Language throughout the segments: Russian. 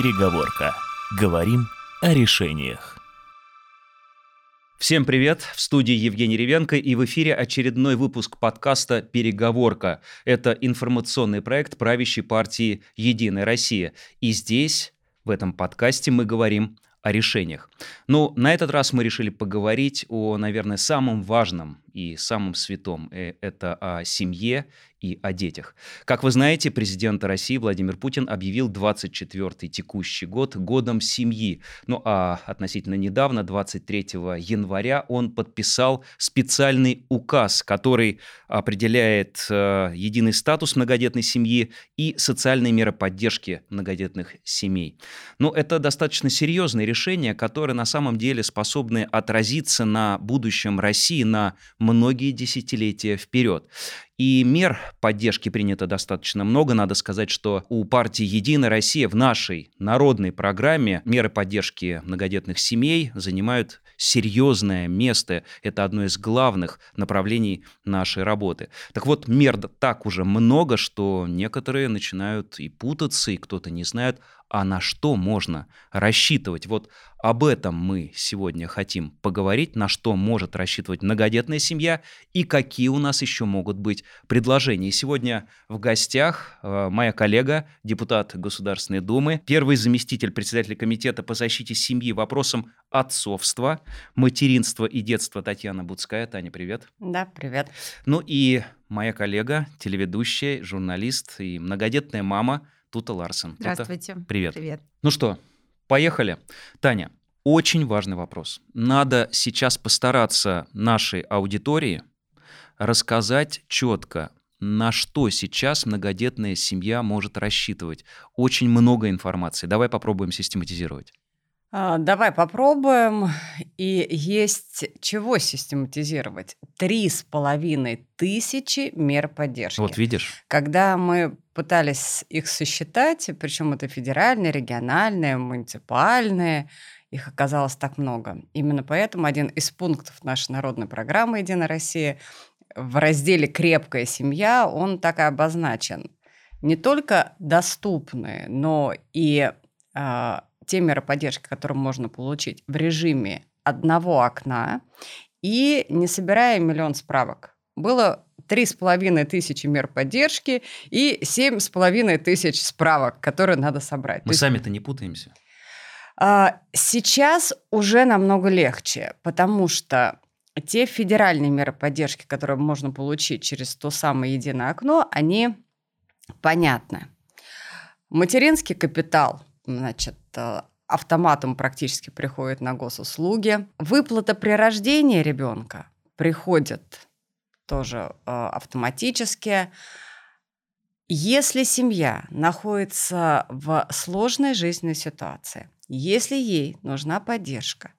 Переговорка. Говорим о решениях. Всем привет! В студии Евгений Ревенко и в эфире очередной выпуск подкаста «Переговорка». Это информационный проект правящей партии «Единая Россия». И здесь, в этом подкасте, мы говорим о решениях. Ну, на этот раз мы решили поговорить о, наверное, самом важном и самом святом. Э, это о семье и о детях. Как вы знаете, президент России Владимир Путин объявил 24-й текущий год годом семьи. Ну а относительно недавно, 23 января, он подписал специальный указ, который определяет э, единый статус многодетной семьи и социальные меры поддержки многодетных семей. Ну, это достаточно серьезные решения, которые на самом деле способны отразиться на будущем России на многие десятилетия вперед. И мер поддержки принято достаточно много. Надо сказать, что у партии «Единая Россия» в нашей народной программе меры поддержки многодетных семей занимают серьезное место. Это одно из главных направлений нашей работы. Так вот, мер так уже много, что некоторые начинают и путаться, и кто-то не знает, а на что можно рассчитывать. Вот об этом мы сегодня хотим поговорить, на что может рассчитывать многодетная семья и какие у нас еще могут быть предложения. И сегодня в гостях э, моя коллега, депутат Государственной Думы, первый заместитель председателя комитета по защите семьи вопросам отцовства, материнства и детства Татьяна Буцкая. Таня, привет. Да, привет. Ну и моя коллега, телеведущая, журналист и многодетная мама – Тута Ларсен. Здравствуйте. Тута, привет. Привет. Ну что, поехали. Таня, очень важный вопрос. Надо сейчас постараться нашей аудитории рассказать четко, на что сейчас многодетная семья может рассчитывать. Очень много информации. Давай попробуем систематизировать. А, давай попробуем. И есть чего систематизировать. Три с половиной тысячи мер поддержки. Вот видишь. Когда мы пытались их сосчитать, причем это федеральные, региональные, муниципальные, их оказалось так много. Именно поэтому один из пунктов нашей народной программы «Единая Россия» в разделе «Крепкая семья» он так и обозначен. Не только доступные, но и э, те меры поддержки, которые можно получить в режиме одного окна и не собирая миллион справок. Было три с половиной тысячи мер поддержки и семь с половиной тысяч справок, которые надо собрать. Мы сами-то не путаемся. А, сейчас уже намного легче, потому что те федеральные меры поддержки, которые можно получить через то самое единое окно, они понятны. Материнский капитал значит, автоматом практически приходит на госуслуги. Выплата при рождении ребенка приходит тоже э, автоматически. Если семья находится в сложной жизненной ситуации, если ей нужна поддержка,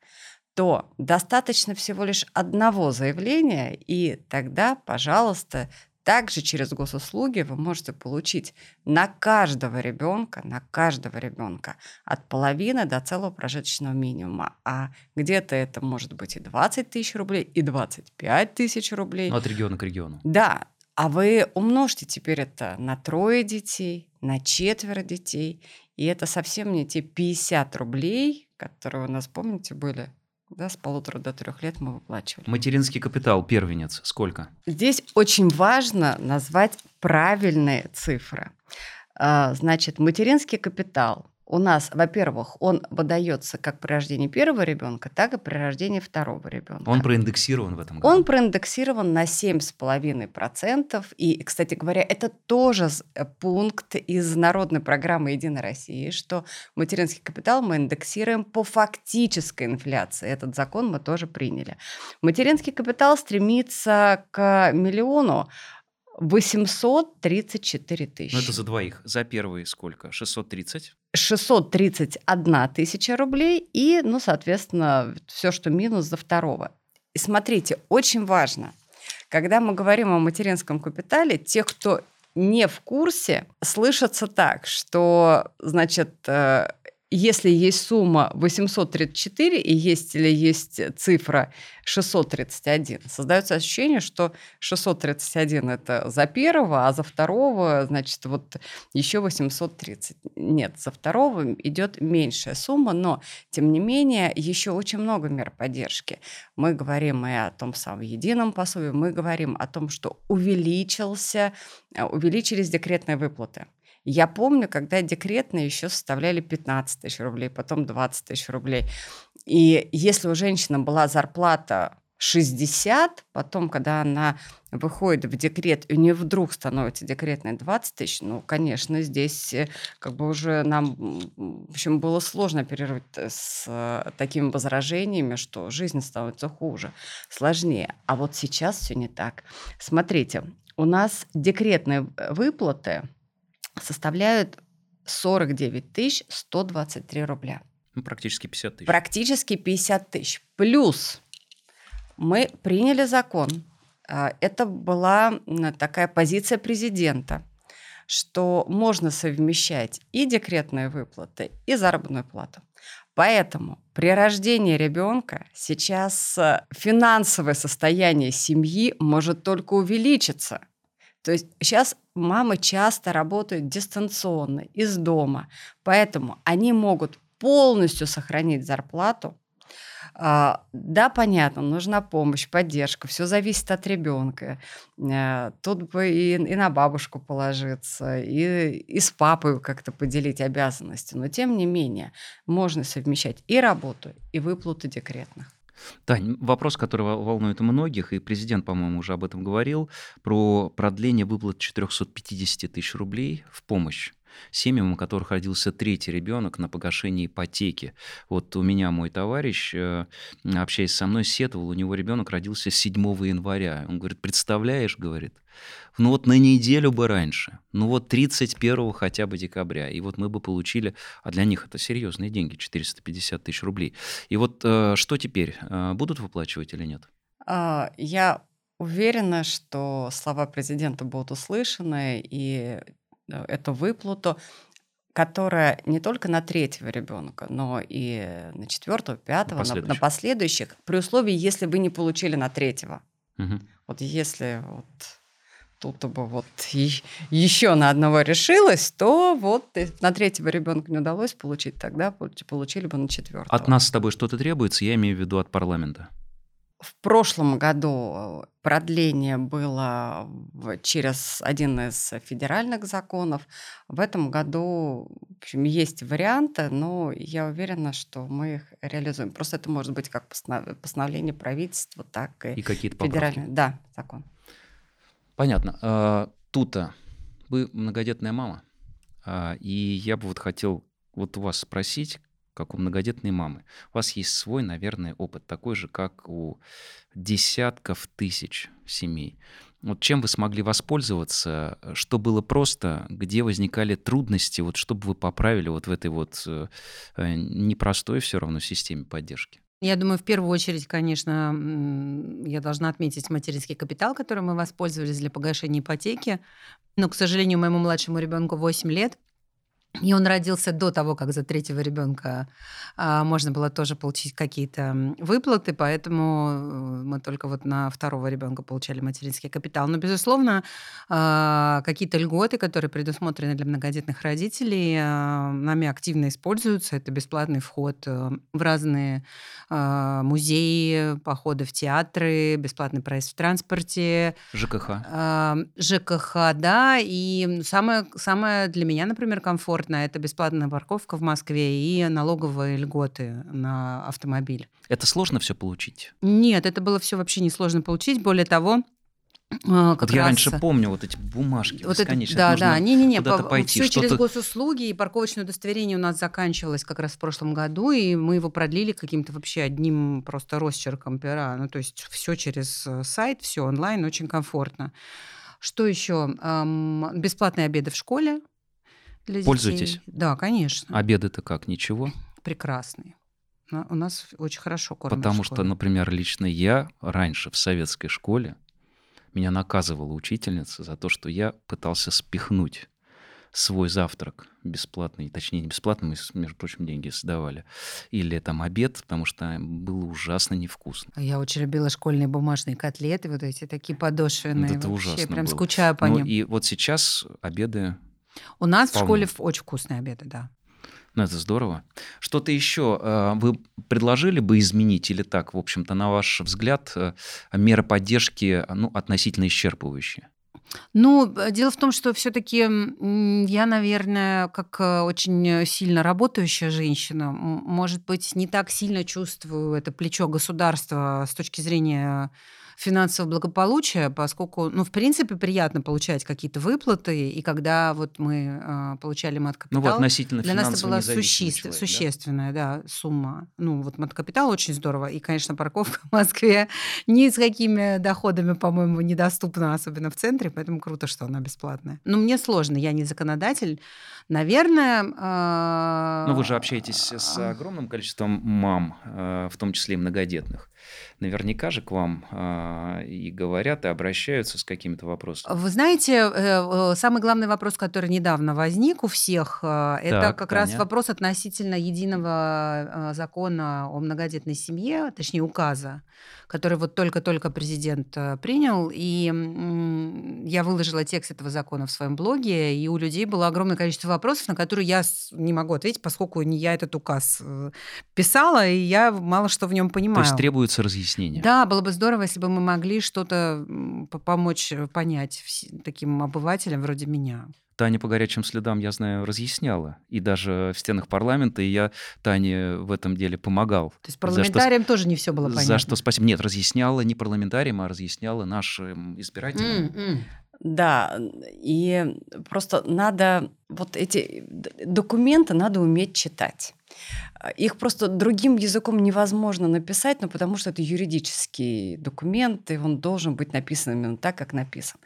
то достаточно всего лишь одного заявления, и тогда, пожалуйста, также через госуслуги вы можете получить на каждого ребенка, на каждого ребенка от половины до целого прожиточного минимума. А где-то это может быть и 20 тысяч рублей, и 25 тысяч рублей. Ну, от региона к региону. Да, а вы умножьте теперь это на трое детей, на четверо детей, и это совсем не те 50 рублей, которые у нас, помните, были да, с полутора до трех лет мы выплачивали. Материнский капитал, первенец, сколько? Здесь очень важно назвать правильные цифры. А, значит, материнский капитал у нас, во-первых, он выдается как при рождении первого ребенка, так и при рождении второго ребенка. Он проиндексирован в этом году? Он проиндексирован на 7,5%. И, кстати говоря, это тоже э, пункт из народной программы «Единой России», что материнский капитал мы индексируем по фактической инфляции. Этот закон мы тоже приняли. Материнский капитал стремится к миллиону, 834 тысячи. Ну, это за двоих. За первый сколько? 630? 631 тысяча рублей и, ну, соответственно, все, что минус за второго. И смотрите, очень важно, когда мы говорим о материнском капитале, те, кто не в курсе, слышатся так, что, значит, э, если есть сумма 834 и есть или есть цифра 631, создается ощущение, что 631 это за первого, а за второго, значит, вот еще 830. Нет, за второго идет меньшая сумма, но, тем не менее, еще очень много мер поддержки. Мы говорим и о том самом едином пособии, мы говорим о том, что увеличился, э, увеличились декретные выплаты. Я помню, когда декретные еще составляли 15 тысяч рублей, потом 20 тысяч рублей. И если у женщины была зарплата 60, потом, когда она выходит в декрет, и у нее вдруг становится декретной 20 тысяч, ну, конечно, здесь э, как бы уже нам, в общем, было сложно оперировать с э, такими возражениями, что жизнь становится хуже, сложнее. А вот сейчас все не так. Смотрите, у нас декретные выплаты – составляют 49 123 рубля. Ну, практически 50 тысяч. Практически 50 тысяч. Плюс мы приняли закон. А, это была такая позиция президента, что можно совмещать и декретные выплаты, и заработную плату. Поэтому при рождении ребенка сейчас э, финансовое состояние семьи может только увеличиться. То есть сейчас мамы часто работают дистанционно, из дома, поэтому они могут полностью сохранить зарплату. А, да, понятно, нужна помощь, поддержка, все зависит от ребенка. Э, тут бы и, и на бабушку положиться, и, и с папой как-то поделить обязанности. Но тем не менее, можно совмещать и работу, и выплаты декретных. Тань, вопрос, который волнует многих, и президент, по-моему, уже об этом говорил, про продление выплат 450 тысяч рублей в помощь семьям, у которых родился третий ребенок на погашение ипотеки. Вот у меня мой товарищ, э, общаясь со мной, сетовал, у него ребенок родился 7 января. Он говорит, представляешь, говорит, ну вот на неделю бы раньше, ну вот 31 хотя бы декабря, и вот мы бы получили, а для них это серьезные деньги, 450 тысяч рублей. И вот э, что теперь, э, будут выплачивать или нет? А, я уверена, что слова президента будут услышаны, и эту выплату которая не только на третьего ребенка, но и на четвертого, пятого, на, на последующих, при условии, если вы не получили на третьего. Угу. Вот если вот тут бы вот еще на одного решилась, то вот на третьего ребенка не удалось получить, тогда получили бы на четвертого. От нас с тобой что-то требуется, я имею в виду от парламента. В прошлом году продление было через один из федеральных законов. В этом году в общем, есть варианты, но я уверена, что мы их реализуем. Просто это может быть как постановление правительства, так и, и какие-то федеральные. Да, закон. Понятно. А, Тута, вы многодетная мама, а, и я бы вот хотел вот у вас спросить, как у многодетной мамы. У вас есть свой, наверное, опыт, такой же, как у десятков тысяч семей. Вот чем вы смогли воспользоваться, что было просто, где возникали трудности, вот чтобы вы поправили вот в этой вот э, непростой все равно системе поддержки? Я думаю, в первую очередь, конечно, я должна отметить материнский капитал, которым мы воспользовались для погашения ипотеки. Но, к сожалению, моему младшему ребенку 8 лет, и он родился до того, как за третьего ребенка а, можно было тоже получить какие-то выплаты, поэтому э, мы только вот на второго ребенка получали материнский капитал. Но, безусловно, а, какие-то льготы, которые предусмотрены для многодетных родителей, а, нами активно используются. Это бесплатный вход э, в разные а, музеи, походы в театры, бесплатный проезд в транспорте. ЖКХ. А, ЖКХ, да. И самое, самое для меня, например, комфортное комфортно. Это бесплатная парковка в Москве и налоговые льготы на автомобиль. Это сложно все получить? Нет, это было все вообще не сложно получить. Более того, а, как вот я раньше помню вот эти бумажки вот бесконечно. Это, да, да, не-не-не, пойти, все через госуслуги, и парковочное удостоверение у нас заканчивалось как раз в прошлом году, и мы его продлили каким-то вообще одним просто росчерком пера. Ну, то есть все через э, сайт, все онлайн, очень комфортно. Что еще? Эм, бесплатные обеды в школе для Пользуйтесь? детей. Да, конечно. Обеды-то как, ничего? Прекрасные. У нас очень хорошо кормят Потому что, например, лично я раньше в советской школе меня наказывала учительница за то, что я пытался спихнуть свой завтрак бесплатный, точнее, не бесплатный, мы, между прочим, деньги сдавали, или там обед, потому что было ужасно невкусно. Я очень любила школьные бумажные котлеты, вот эти такие подошвенные. Вот это Вообще, ужасно прям было. скучаю по Ну ним. и вот сейчас обеды, У нас в вполне. школе в- очень вкусные обеды, да. ну это здорово. Что-то еще э, вы предложили бы изменить или так, в общем-то, на ваш взгляд, э, меры поддержки ну, относительно исчерпывающие? Ну, э, дело в том, что все-таки я, наверное, как очень сильно работающая женщина, может быть, не так сильно чувствую это плечо государства с точки зрения финансового благополучия, поскольку, ну, в принципе, приятно получать какие-то выплаты, и когда вот мы э, получали Ну, мат-капитал, вы относительно для нас это была существ- человек, да? существенная да? сумма. Ну, вот мат-капитал очень здорово. И, конечно, парковка в Москве ни с какими доходами, по-моему, недоступна, особенно в центре, поэтому круто, что она бесплатная. Но мне сложно, я не законодатель. Наверное... а, Ну, вы же общаетесь с огромным количеством мам, э, в том числе и многодетных. Наверняка же к вам э, и говорят, и обращаются с какими-то вопросами. Вы знаете, э, э, самый главный вопрос, который недавно возник у всех, э, это Так, как раз Таня. вопрос относительно единого э, закона о многодетной семье, точнее указа, который вот только-только президент э, принял. И я выложила текст этого закона в своем блоге, и у людей было огромное количество вопросов, на которые я не могу ответить, поскольку не я этот указ писала, и я мало что в нем То понимаю. есть требуется разъяснение. Да, было бы здорово, если бы мы могли что-то помочь э, понять таким обывателям вроде меня. Таня по горячим следам, я знаю, разъясняла. И даже в стенах парламента, и я Тане в этом деле помогал. То есть За что парламентариям тоже не все было понятно. За что спасибо. Нет, разъясняла не парламентариям, а разъясняла нашим избирателям. М, м. Да, и просто надо вот эти документы надо уметь читать. Их просто другим языком невозможно написать, ну, потому что это юридический документ, и он должен быть написан именно так, как написан.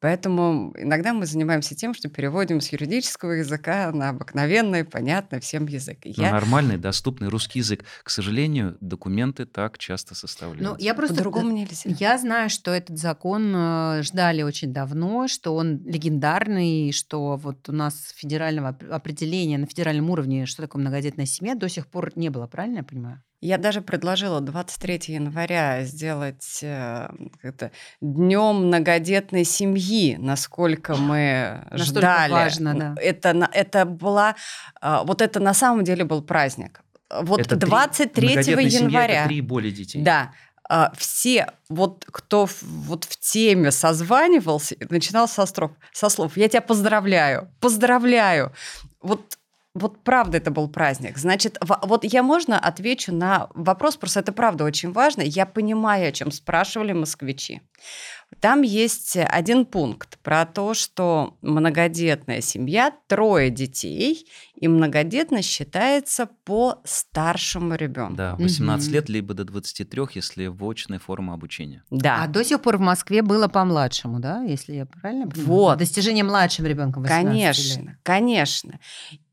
Поэтому иногда мы занимаемся тем, что переводим с юридического языка на обыкновенный, понятный всем язык. И Но я нормальный, доступный русский язык. К сожалению, документы так часто составляются. Ну, я просто... по-другому нельзя. Я знаю, что этот закон э, ждали очень давно, что он легендарный, что вот у нас федерального оп- определения на федеральном уровне, что такое многодетная семья, до сих пор не было, правильно я понимаю? Я даже предложила 23 января сделать э, это днем многодетной семьи, насколько мы Настолько ждали. важно, да. Это, это была, а, вот это на самом деле был праздник. Вот Это три- 23 многодетная семья января. это три и более детей. Да. а, Все, вот кто в- вот в теме созванивался, начинал со слов, со слов «Я тебя поздравляю, поздравляю». Вот вот правда это был праздник. Значит, во- вот я можно отвечу на вопрос, просто это правда очень важно. Я понимаю, о чем спрашивали москвичи. Там есть один пункт про то, что многодетная семья, трое детей, и многодетность считается по старшему ребенку. Да, 18 Мгм. лет, либо до 23, если в очной форма обучения. Да. А до сих пор в Москве было по младшему, да, если я правильно понимаю? Вот. Достижение младшим ребенком 18 лет. Конечно, конечно.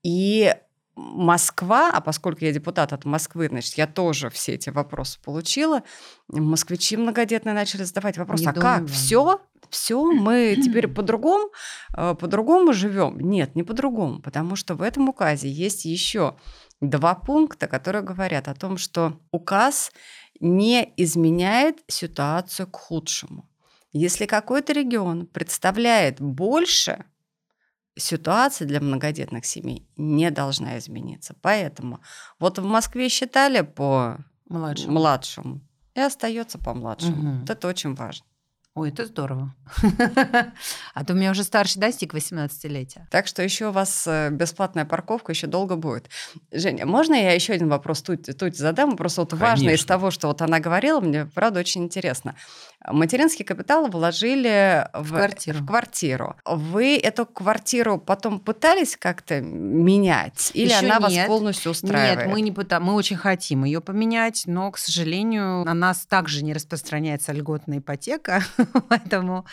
И Москва, а поскольку я депутат от Москвы, значит, я тоже все эти вопросы получила. Москвичи многодетные начали задавать вопрос, а Недоумевание. как, все? Все, мы теперь по-другому, э, по-другому живем? Нет, не по-другому, потому что в этом указе есть еще два пункта, которые говорят о том, что указ не изменяет ситуацию к худшему. Если какой-то регион представляет больше, ситуация для многодетных семей не должна измениться. Поэтому вот в Москве считали по Младшему. младшему и остается по младшему. Мгм. Вот это очень важно. Ой, это здорово. А то у меня уже старший достиг 18-летия. Так что еще у вас э, бесплатная парковка еще долго будет. Женя, можно я еще один вопрос тут, тут задам? Просто вот важно из Конечно. того, что вот она говорила, мне правда очень интересно. Материнский капитал вложили в, квартиру. в квартиру. Вы эту квартиру потом пытались как-то менять? Или Ещё она вас нет. полностью устраивает? Нет, мы не пыта- мы очень хотим ее поменять, но, к сожалению, на нас также не распространяется льготная ипотека, поэтому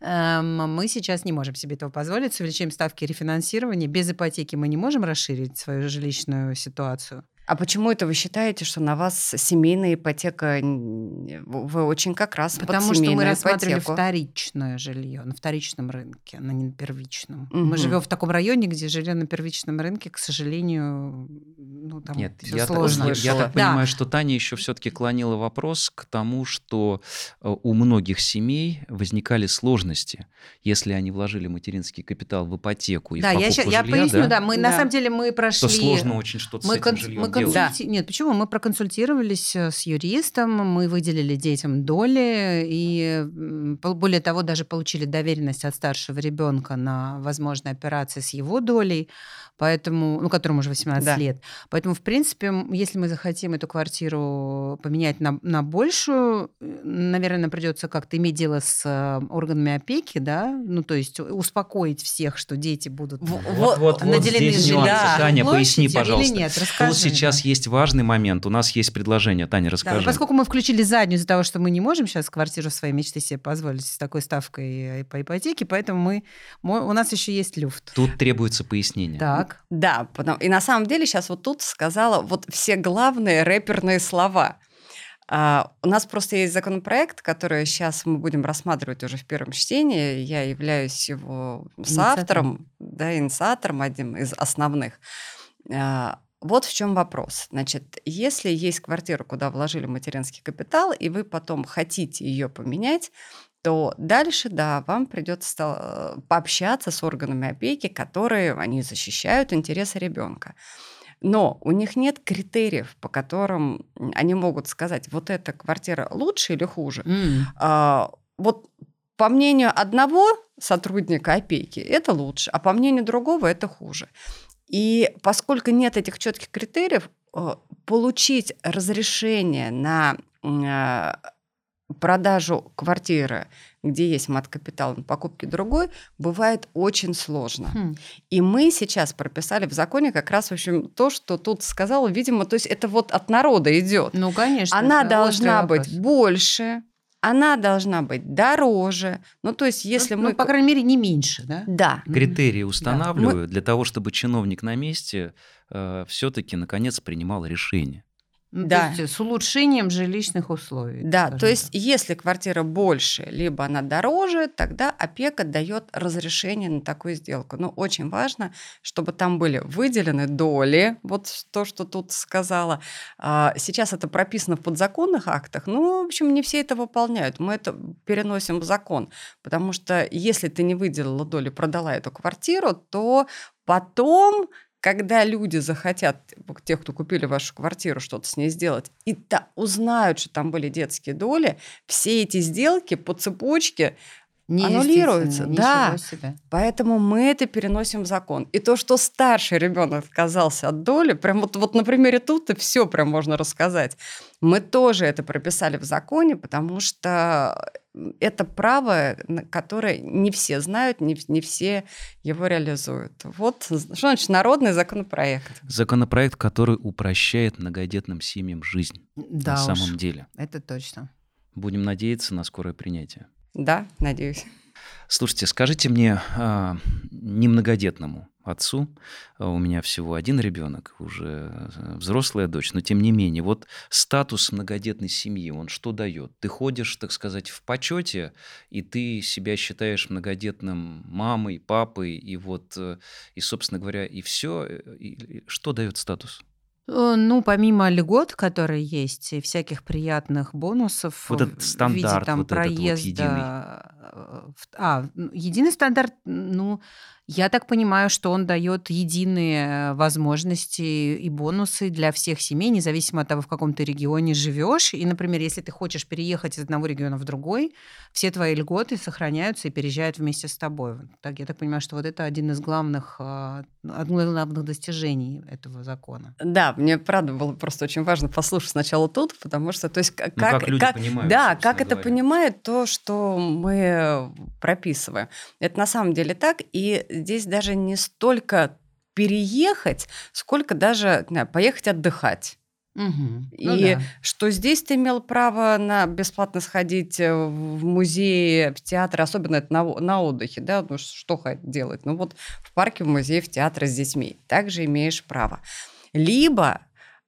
эм, мы сейчас не можем себе этого позволить с увеличением ставки рефинансирования. Без ипотеки мы не можем расширить свою жилищную ситуацию. А почему это вы считаете, что на вас семейная ипотека, вы очень как раз Потому что мы рассматривали ипотеку. вторичное жилье на вторичном рынке, а не на первичном. Угу. Мы живем в таком районе, где жилье на первичном рынке, к сожалению, ну, там Нет, я сложно. Так, я, я так да. понимаю, что Таня еще все-таки клонила вопрос к тому, что э, у многих семей возникали сложности, если они вложили материнский капитал в ипотеку и да, в покупку я, жилья. Я поясню, да, да мы да. на самом деле мы прошли... То сложно очень что-то мы с этим кон... жильем мы консульти... Нет, почему? Мы проконсультировались э, с юристом, мы выделили детям доли, и более того, даже получили доверенность от старшего ребенка на возможные операции с его долей поэтому, ну, которому уже 18 да. лет. Поэтому, в принципе, если мы захотим эту квартиру поменять на, на большую, наверное, придется как-то иметь дело с э, органами опеки, да, ну, то есть успокоить всех, что дети будут вот, вот, вот, наделены вот жилья. Да. Таня, поясни, пожалуйста. Или нет, расскажи, Тут сейчас да. есть важный момент. У нас есть предложение. Таня, расскажи. Да, поскольку мы включили заднюю из-за того, что мы не можем сейчас квартиру своей мечты себе позволить с такой ставкой по ипотеке, поэтому мы, у нас еще есть люфт. Тут требуется пояснение. Так. Так. Да, потому, и на самом деле сейчас вот тут сказала вот все главные рэперные слова. Uh, у нас просто есть законопроект, который сейчас мы будем рассматривать уже в первом чтении. Я являюсь его соавтором, да, инициатором, одним из основных. Uh, вот в чем вопрос. Значит, если есть квартира, куда вложили материнский капитал, и вы потом хотите ее поменять, то дальше, да, вам придется пообщаться с органами опеки, которые они защищают интересы ребенка. Но у них нет критериев, по которым они могут сказать, вот эта квартира лучше или хуже. Mm. А, вот по мнению одного сотрудника опеки это лучше, а по мнению другого это хуже. И поскольку нет этих четких критериев, э, получить разрешение на а, продажу квартиры, где есть мат-капитал на покупке другой, бывает очень сложно. Хм. И мы сейчас прописали в законе как раз, в общем, то, что тут сказала, видимо, то есть это вот от народа идет. Ну, конечно. Она должна быть вопрос. больше, она должна быть дороже. Ну, то есть, если ну, мы... Ну, по крайней мере, не меньше, да? Да. Критерии устанавливают да. для того, чтобы чиновник на месте э, все-таки, наконец, принимал решение. Ну, да. То есть с улучшением жилищных условий. Да, то есть так. если квартира больше, либо она дороже, тогда опека дает разрешение на такую сделку. Но очень важно, чтобы там были выделены доли, вот то, что тут сказала. А, сейчас это прописано в подзаконных актах, но, в общем, не все это выполняют. Мы это переносим в закон, потому что если ты не выделила доли, продала эту квартиру, то потом когда люди захотят, тех, кто купили вашу квартиру, что-то с ней сделать, и то узнают, что там были детские доли, все эти сделки по цепочке не аннулируются. Да. Себе. Поэтому мы это переносим в закон. И то, что старший ребенок отказался от доли, прям вот, вот на примере тут и все прям можно рассказать. Мы тоже это прописали в законе, потому что это право, которое не все знают, не, не все его реализуют. Вот что значит народный законопроект. Законопроект, который упрощает многодетным семьям жизнь да на уж, самом деле. Это точно. Будем надеяться на скорое принятие. Да, надеюсь. Слушайте, скажите мне, а, немногодетному отцу, а у меня всего один ребенок, уже э, взрослая дочь, но тем не менее, вот статус многодетной семьи, он что дает? Ты ходишь, так сказать, в почете, и ты себя считаешь многодетным мамой, папой, и вот, э, и, собственно говоря, и все. Э, и, что дает статус? Э, ну, помимо льгот, которые есть, и всяких приятных бонусов вот этот стандарт, в виде там, вот проезда. Этот вот единый. А, единый стандарт, ну, я так понимаю, что он дает единые возможности и бонусы для всех семей, независимо от того, в каком ты регионе живешь. И, например, если ты хочешь переехать из одного региона в другой, все твои льготы сохраняются и переезжают вместе с тобой. Так, я так понимаю, что вот это один из главных, а, одно из главных достижений этого закона. Да, мне правда было просто очень важно послушать сначала тут, потому что, то есть, как, ну, как, люди как, понимают, да, как это понимает то, что мы прописываем. Это на самом деле так, и здесь даже не столько переехать, сколько даже знаю, поехать отдыхать. Угу. И ну, да. что здесь ты имел право на бесплатно сходить э, в музей, в театр, особенно это на, на отдыхе, да, ну что делать? Ну вот в парке, в музее, в театре с детьми также имеешь право. Либо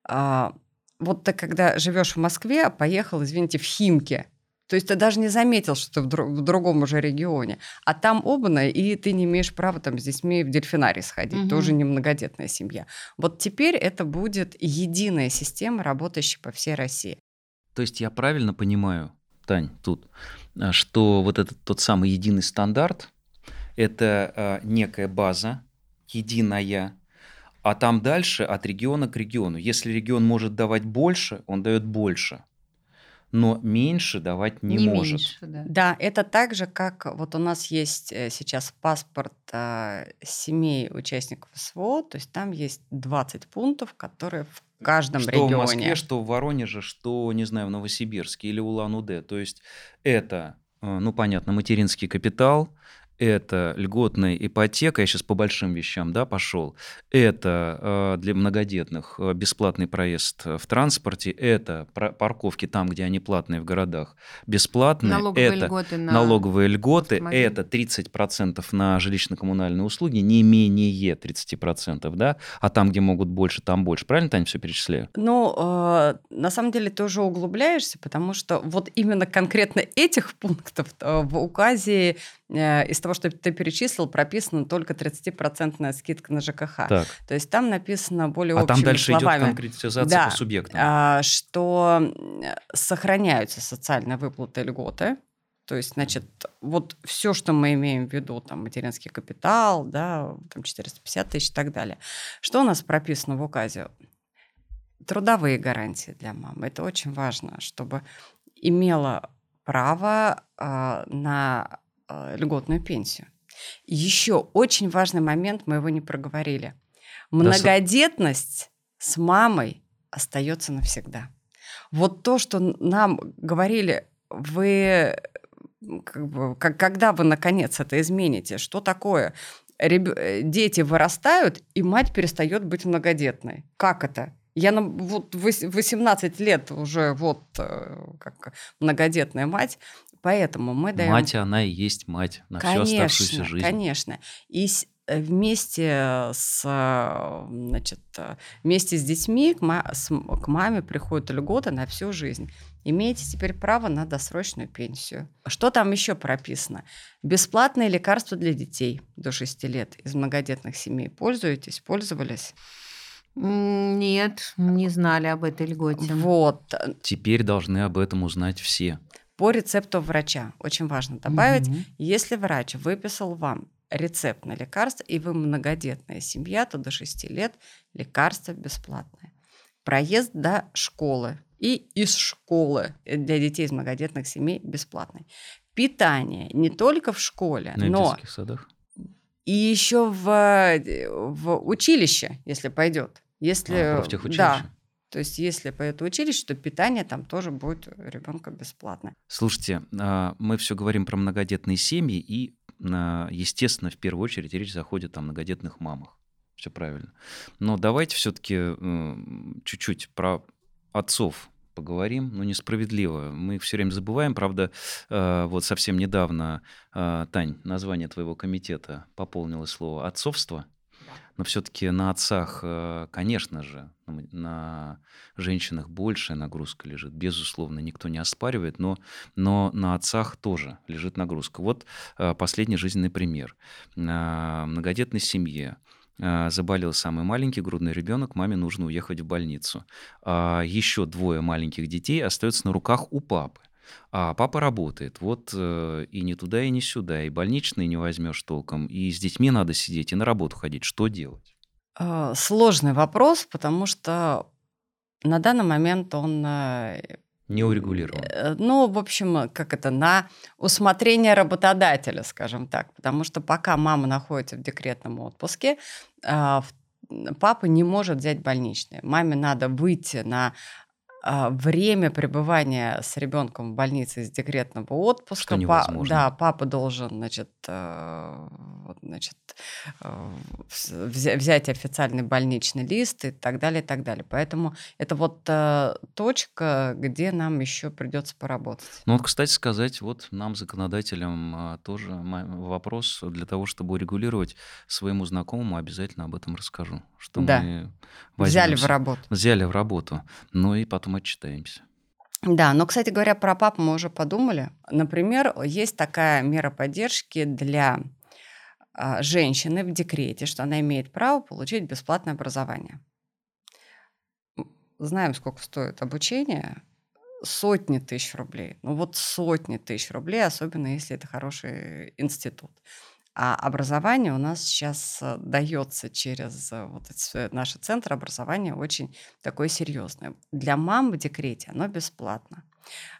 а, вот ты когда живешь в Москве, поехал, извините, в Химки, то есть ты даже не заметил, что ты в, друг, в другом уже регионе. А там обана, и ты не имеешь права там с детьми в дельфинарий сходить. Угу. Тоже не многодетная семья. Вот теперь это будет единая система, работающая по всей России. То есть я правильно понимаю, Тань, тут, а, что вот этот тот самый единый стандарт – это а, некая база, единая, а там дальше от региона к региону. Если регион может давать больше, он дает больше но меньше давать не, не может. Меньше, да. да, это так же, как вот у нас есть э, сейчас паспорт э, семей участников СВО, то есть там есть 20 пунктов, которые в каждом что регионе. Что в Москве, что в Воронеже, что, не знаю, в Новосибирске или Улан-Удэ. То есть это, э, ну, понятно, материнский капитал, это льготная ипотека, я сейчас по большим вещам да, пошел, это э, для многодетных э, бесплатный проезд в транспорте, это парковки там, где они платные в городах, бесплатные, налоговые это льготы на налоговые льготы, это 30% на жилищно-коммунальные услуги, не менее 30%, да, а там, где могут больше, там больше. Правильно, Таня, все перечисляю? Ну, э, на самом деле ты уже углубляешься, потому что вот именно конкретно этих пунктов э, в указе Э, из того, что ты перечислил, прописана только 30% скидка на ЖКХ. Так. То есть там написано более а общими там дальше словами, идет конкретизация да, по субъектам. А, что сохраняются социальные выплаты льготы, то есть, значит, вот все, что мы имеем в виду, там, материнский капитал, да, там 450 тысяч и так далее. Что у нас прописано в указе? Трудовые гарантии для мамы. Это очень важно, чтобы имела право э, на э, льготную пенсию. Еще очень важный момент, мы его не проговорили. Многодетность с мамой остается навсегда. Вот то, что нам говорили, вы как бы, как, когда вы наконец это измените, что такое? Реб... Дети вырастают, и мать перестает быть многодетной. Как это? Я на вот 18 лет уже вот э, как многодетная мать, Поэтому мы даем... Мать, она и есть мать на конечно, всю оставшуюся жизнь. Конечно. И э, вместе с, э, значит, э, вместе с детьми к, ма- с, к маме приходит льгота на всю жизнь. Имеете теперь право на досрочную пенсию. Что там еще прописано? Бесплатные лекарства для детей до 6 лет из многодетных семей. Пользуетесь? Пользовались? Нет, не знали об этой льготе. Вот. Теперь должны об этом узнать все по рецепту врача. Очень важно добавить, угу. если врач выписал вам рецепт на лекарство, и вы многодетная семья, то до 6 лет лекарство бесплатное. Проезд до школы и из школы для детей из многодетных семей бесплатный. Питание не только в школе, на но садах. и еще в, в училище, если пойдет. Если, а, в Да, то есть, если пойдет в училище, то питание там тоже будет ребенка бесплатно. Слушайте, а, мы все говорим про многодетные семьи, и, а, естественно, в первую очередь речь заходит о многодетных мамах. Все правильно. Но давайте все-таки чуть-чуть про отцов поговорим, но несправедливо. Мы их все время забываем. Правда, а, вот совсем недавно, Тань, название твоего комитета пополнилось слово «отцовство» но все-таки на отцах, э, конечно же, на женщинах большая нагрузка лежит, безусловно, никто не оспаривает, но, но на отцах тоже лежит нагрузка. Вот э, последний жизненный пример. В многодетной семье э, заболел самый маленький грудной ребенок, маме нужно уехать в больницу. А еще двое маленьких детей остаются на руках у папы. А папа работает. Вот э, и не туда, и не сюда. И больничные не возьмешь толком. И с детьми надо сидеть, и на работу ходить. Что делать? Э, сложный вопрос, потому что на данный момент он... Э, не урегулирован. Э, ну, в общем, как это, на усмотрение работодателя, скажем так. Потому что пока мама находится в декретном отпуске, э, папа не может взять больничные. Маме надо выйти на а, время пребывания с ребенком в больнице из декретного отпуска. Что невозможно. да, папа должен, значит, э, значит, э, взять официальный больничный лист и так далее, и так далее. Поэтому это вот э, точка, где нам еще придется поработать. Ну вот, кстати сказать, вот нам, законодателям, а, тоже вопрос для того, чтобы урегулировать своему знакомому, обязательно об этом расскажу. Что да. мы взяли в работу. Взяли в работу, ну и потом отчитаемся. Да, но, кстати говоря, про пап мы уже подумали. Например, есть такая мера поддержки для а, женщины в декрете, что она имеет право получить бесплатное образование. Знаем, сколько стоит обучение. Сотни тысяч рублей. Ну вот сотни тысяч рублей, особенно если это хороший институт. А образование у нас сейчас э, дается через э, вот эти, наши центры образования очень такое серьезное. Для мам в декрете оно бесплатно.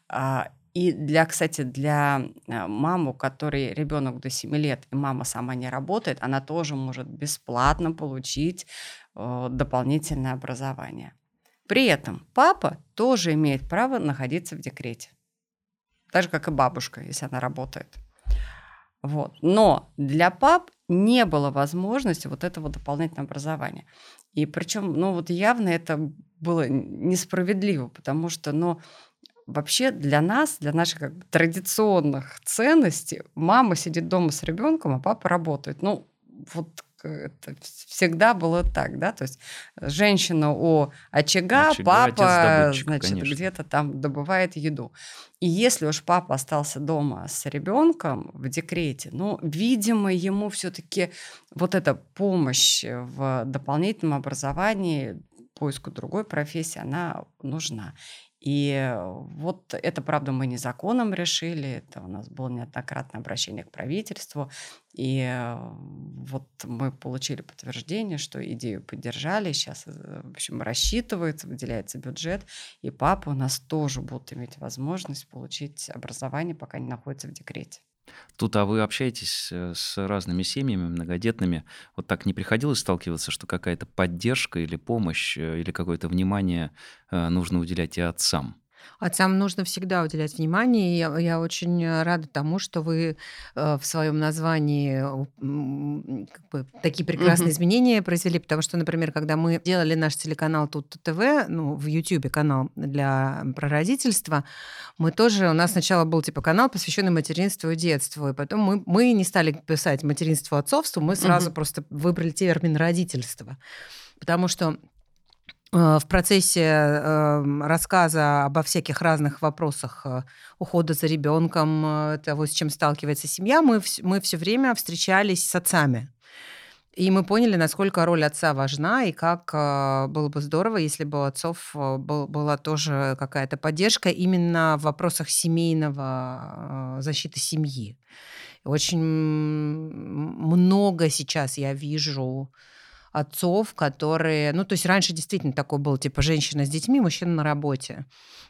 А, и для, кстати, для э, мамы, у которой ребенок до 7 лет, и мама сама не работает, она тоже может бесплатно получить дополнительное образование. При этом папа тоже имеет право находиться в декрете. Так же, как и бабушка, если она работает. Вот. Но для пап не было возможности вот этого дополнительного образования. И причем, ну вот явно это было несправедливо, потому что, ну, вообще для нас, для наших как бы, традиционных ценностей, мама сидит дома с ребенком, а папа работает. Ну, вот это всегда было так, да, то есть женщина у очага, очага папа, значит, где-то там добывает еду. И если уж папа остался дома с ребенком в декрете, ну, видимо, ему все-таки вот эта помощь в дополнительном образовании, поиску другой профессии, она нужна. И вот это, правда, мы не законом решили, это у нас было неоднократное обращение к правительству, и вот мы получили подтверждение, что идею поддержали, сейчас, э, в общем, рассчитывается, выделяется бюджет, и папа у нас тоже будут иметь возможность получить образование, пока не находится в декрете. Тут, а вы общаетесь э, с разными семьями, многодетными. Вот так не приходилось сталкиваться, что какая-то поддержка или помощь, э, или какое-то внимание э, нужно уделять и отцам? Отцам нужно всегда уделять внимание. Я, я очень рада тому, что вы э, в своем названии э, как бы, такие прекрасные mm-hmm. изменения произвели, потому что, например, когда мы делали наш телеканал Тут ТВ, ну, в YouTube канал для прародительства, мы тоже, у нас сначала был типа канал, посвященный материнству и детству, и потом мы, мы не стали писать материнство, отцовству, мы сразу mm-hmm. просто выбрали термин родительство. Потому что Э, в процессе эм, рассказа обо всяких разных вопросах э, ухода за ребенком, э, того, с чем сталкивается семья, мы, мы все время встречались с отцами. И мы поняли, насколько роль отца важна, и как было бы здорово, если бы у отцов был, была тоже какая-то поддержка именно в вопросах семейного защиты семьи. Очень много сейчас я вижу отцов, которые... Ну, то есть раньше действительно такой был, типа, женщина с детьми, мужчина на работе.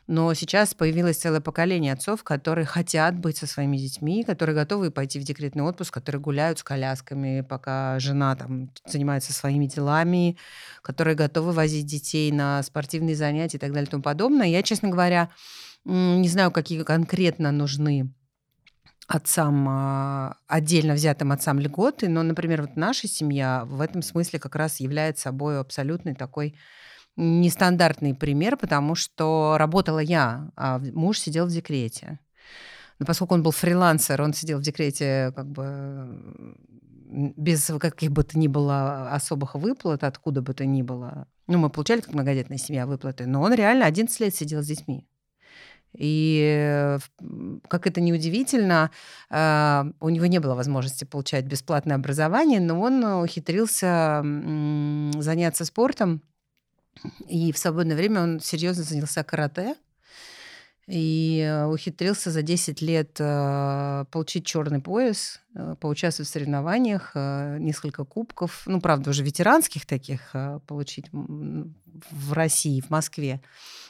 Но сейчас появилось целое поколение отцов, которые хотят быть со своими детьми, которые готовы пойти в декретный отпуск, которые гуляют с колясками, пока жена там занимается своими делами, которые готовы возить детей на спортивные занятия и так далее и тому подобное. Я, честно говоря, не знаю, какие конкретно нужны отцам, а, отдельно взятым отцам льготы, но, например, вот наша семья в этом смысле как раз является собой абсолютный такой нестандартный пример, потому что работала я, а муж сидел в декрете. Но поскольку он был фрилансер, он сидел в декрете как бы без каких бы то ни было особых выплат, откуда бы то ни было. Ну, мы получали как многодетная семья выплаты, но он реально 11 лет сидел с детьми. И как это ни удивительно, а, у него не было возможности получать бесплатное образование, но он ухитрился заняться спортом. И в свободное время он серьезно занялся карате и ухитрился за 10 лет а, получить черный пояс, а, поучаствовать в соревнованиях, несколько кубков, ну, правда, уже ветеранских таких получить в России, в Москве.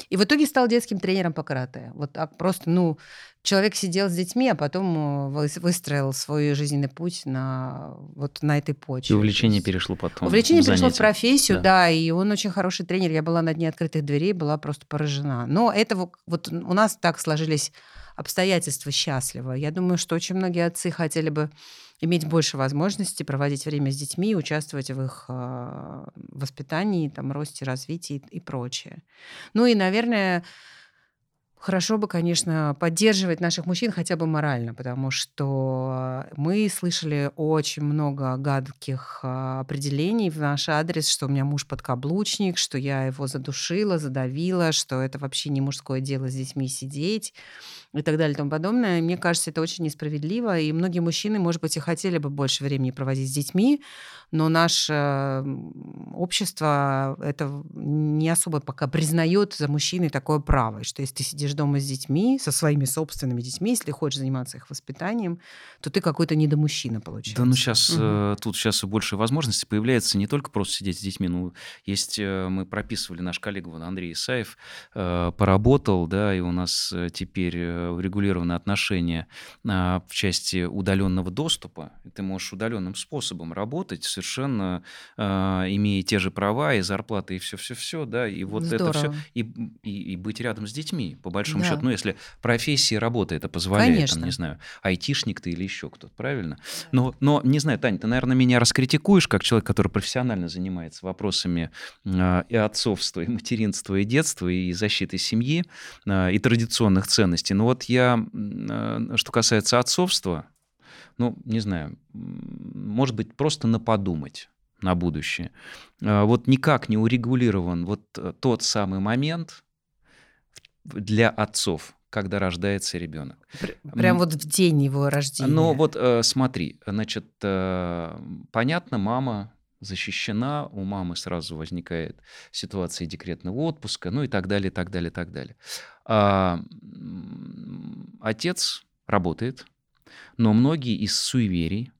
И в итоге стал детским тренером по карате. Вот так просто, ну, человек сидел с детьми, а потом э, выстроил свой жизненный путь на вот на этой почве. И увлечение перешло потом. Увлечение в перешло в профессию, да. да, и он очень хороший тренер. Я была на дне открытых дверей, была просто поражена. Но это вот у нас так сложились обстоятельства счастливо. Я думаю, что очень многие отцы хотели бы иметь больше возможностей проводить время с детьми, участвовать в их э, воспитании, там, росте, развитии и, и прочее. Ну и, наверное, Хорошо бы, конечно, поддерживать наших мужчин хотя бы морально, потому что мы слышали очень много гадких а, определений в наш адрес, что у меня муж подкаблучник, что я его задушила, задавила, что это вообще не мужское дело с детьми сидеть и так далее и тому подобное. Мне кажется, это очень несправедливо, и многие мужчины, может быть, и хотели бы больше времени проводить с детьми, но наше общество это не особо пока признает за мужчиной такое право, что если ты сидишь дома с детьми, со своими собственными детьми, если хочешь заниматься их воспитанием, то ты какой-то недомужчина получается. Да, ну сейчас угу. э, тут сейчас больше возможностей появляется не только просто сидеть с детьми, ну есть э, мы прописывали наш коллега Андрей Исаев э, поработал, да, и у нас теперь урегулированы отношения э, в части удаленного доступа, и ты можешь удаленным способом работать совершенно э, имея те же права и зарплаты и все-все-все, да, и вот Здорово. это все, и, и, и быть рядом с детьми, по большому да. счету, ну, если профессия и работа это позволяет, Конечно. там, не знаю, айтишник ты или еще кто-то, правильно? Но, но, не знаю, Таня, ты, наверное, меня раскритикуешь, как человек, который профессионально занимается вопросами э, и отцовства, и материнства, и детства, и защиты семьи, э, и традиционных ценностей. Но вот я, э, что касается отцовства, ну, не знаю, может быть, просто на подумать на будущее. А, вот никак не урегулирован вот э, тот самый момент для отцов, когда рождается ребенок. Прям вот в день его рождения. Ну вот э, смотри, значит, понятно, мама защищена, у мамы сразу возникает ситуация декретного отпуска, ну и так далее, так далее, так далее. А, отец работает, но многие из суеверий,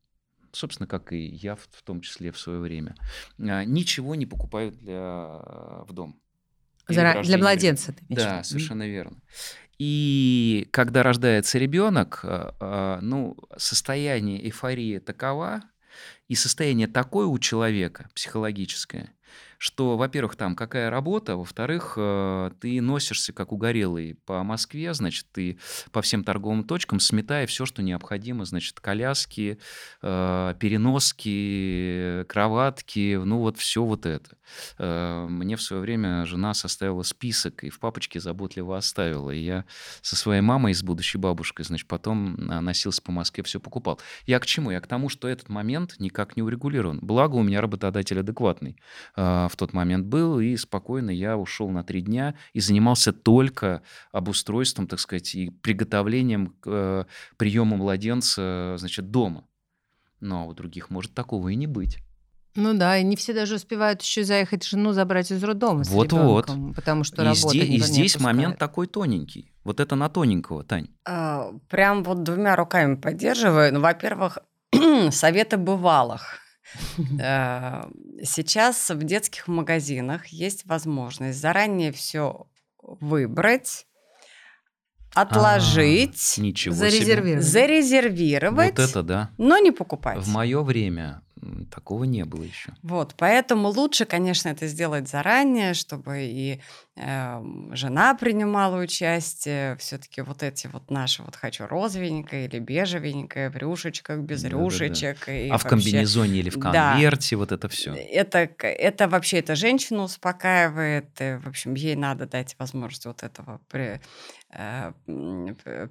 собственно, как и я в том числе в свое время, а, ничего не покупают для, в дом. За, для младенца, ты Да, совершенно верно. И когда рождается ребенок, а, ну, состояние эйфории такова, и состояние такое у человека психологическое, что, во-первых, там какая работа, во-вторых, э, ты носишься как угорелый по Москве, значит, ты по всем торговым точкам, сметая все, что необходимо, значит, коляски, э, переноски, кроватки, ну вот все вот это. Э, мне в свое время жена составила список и в папочке заботливо оставила. И я со своей мамой, с будущей бабушкой, значит, потом носился по Москве, все покупал. Я к чему? Я к тому, что этот момент никак не урегулирован. Благо у меня работодатель адекватный тот момент был, и спокойно я ушел на три дня и занимался только обустройством, так сказать, и приготовлением к э, приему младенца, значит, дома. Но у других может такого и не быть. Ну да, и не все даже успевают еще заехать жену забрать из роддома вот, вот. потому что и работа здесь, И здесь момент такой тоненький. Вот это на тоненького, Тань. А, прям вот двумя руками поддерживаю. Ну, во-первых, советы бывалых. Э, сейчас в детских магазинах есть возможность заранее все выбрать, отложить, а, ничего зарезервировать. Себе. зарезервировать, вот это да. но не покупать. В мое время такого не было еще. Вот, поэтому лучше, конечно, это сделать заранее, чтобы и жена принимала участие. Все-таки вот эти вот наши вот хочу розовенькое или бежевенькое, в рюшечках, без да, рюшечек. Да, да. И а вообще, в комбинезоне или в конверте, да, вот это все. Это, это вообще это женщину успокаивает. И, в общем, ей надо дать возможность вот этого при, э,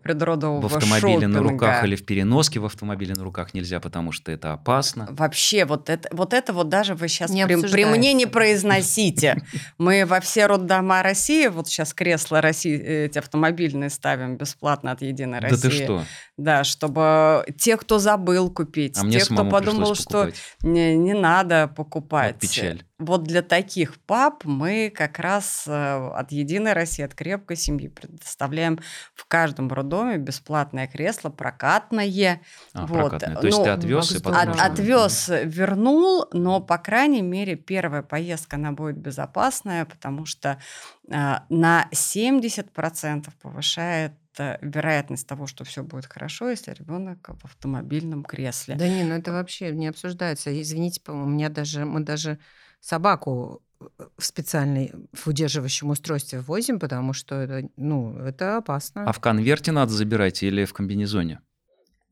предродового В автомобиле шопинга. на руках или в переноске в автомобиле на руках нельзя, потому что это опасно. Вообще, вот это вот, это вот даже вы сейчас не при, при мне не произносите. Мы во все роддома России, вот сейчас кресла России, эти автомобильные ставим бесплатно от Единой России. Да ты что? Да, чтобы те, кто забыл купить, а те, кто подумал, что не, не надо покупать. Вот печаль. Вот для таких пап мы как раз э, от Единой России, от крепкой семьи предоставляем в каждом роддоме бесплатное кресло, прокатное. А, вот. прокатное. То есть ну, ты отвез и потом... От, отвез, вернул, но, по крайней мере, первая поездка, она будет безопасная, потому что э, на 70% повышает вероятность того, что все будет хорошо, если ребенок в автомобильном кресле. Да не, ну это вообще не обсуждается. Извините, у меня даже мы даже собаку в специальной в удерживающем устройстве возим, потому что это, ну, это опасно. А в конверте надо забирать или в комбинезоне?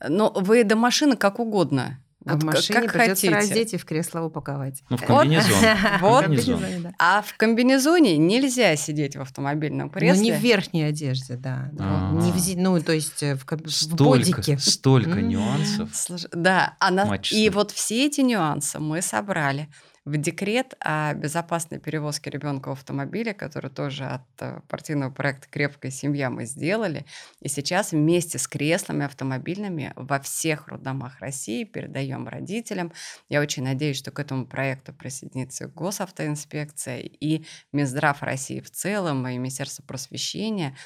Ну, вы до машины как угодно. А Вот в как- машине как придется хотите. раздеть и в кресло упаковать. Ну, в комбинезон. Вот. Комбинезон. да. А в комбинезоне нельзя сидеть в автомобильном Но кресле. не в верхней одежде, да. А. Не в, ну, то есть э, в, в Столько, бодике. столько нюансов. Да, а на- и вот все эти нюансы мы собрали в декрет о безопасной перевозке ребенка в автомобиле, который тоже от э, партийного проекта «Крепкая семья» мы сделали. И сейчас вместе с креслами автомобильными во всех роддомах России передаем родителям. Я очень надеюсь, что к этому проекту присоединится госавтоинспекция, и Минздрав России в целом, и Министерство просвещения.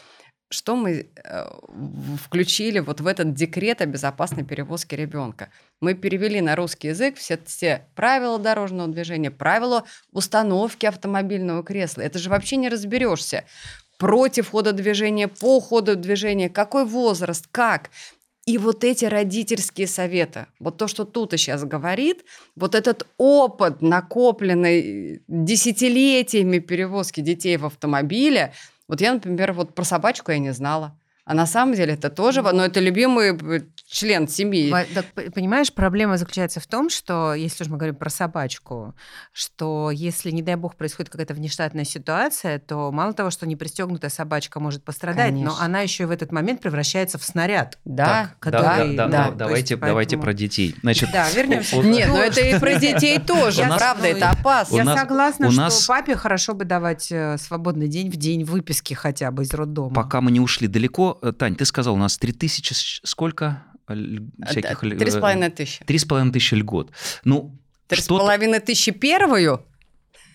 Что мы э, включили вот в этот декрет о безопасной перевозке ребенка? Мы перевели на русский язык все те правила дорожного движения, правила установки автомобильного кресла. Это же вообще не разберешься. Против хода движения, по ходу движения, какой возраст, как. И вот эти родительские советы, вот то, что Тута сейчас говорит, вот этот опыт, накопленный десятилетиями перевозки детей в автомобиле, вот я, например, вот про собачку я не знала. А на самом деле это тоже, но это любимый э, член семьи. Так, понимаешь, проблема заключается в том, что, если уж мы говорим про собачку, что если, не дай бог, происходит какая-то внештатная ситуация, то мало того, что непристегнутая собачка может пострадать, Конечно. но она еще и в этот момент превращается в снаряд. Да, Так, который- да, да, да, да. давайте, есть давайте поэтому- про детей. Значит, Да, вернемся. Нет, ну это и про детей тоже, правда, ну, это опасно. Я согласна, у что нас- папе хорошо бы давать э, свободный день в день выписки хотя бы из роддома. Пока мы не ушли далеко, Тань, ты сказал, у нас 3000 с- сколько э, ль- всяких... Три с э, половиной тысячи. Три с половиной тысячи льгот. Ну, Три с половиной тысячи первую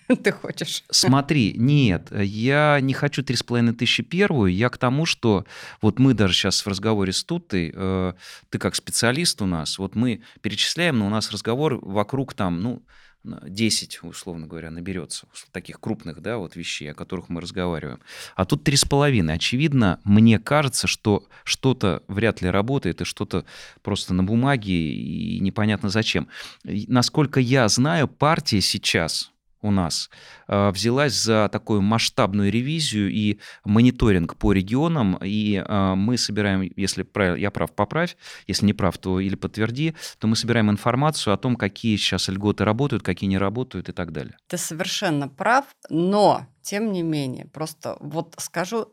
ты хочешь? Смотри, нет, я не хочу три с половиной тысячи первую, я к тому, что вот мы даже сейчас в разговоре с Тутой, э, ты как специалист у нас, вот мы перечисляем, но у нас разговор вокруг там, ну, 10, условно говоря, наберется таких крупных, да, вот вещей, о которых мы разговариваем. А тут три с половиной. Очевидно, мне кажется, что что-то вряд ли работает, и что-то просто на бумаге, и непонятно зачем. Насколько я знаю, партия сейчас у нас э, взялась за такую масштабную ревизию и мониторинг по регионам, и э, мы собираем, если прав- я прав, поправь, если не прав, то или подтверди, то мы собираем информацию о том, какие сейчас льготы работают, какие не работают и так далее. Ты совершенно прав, но, тем не менее, просто вот скажу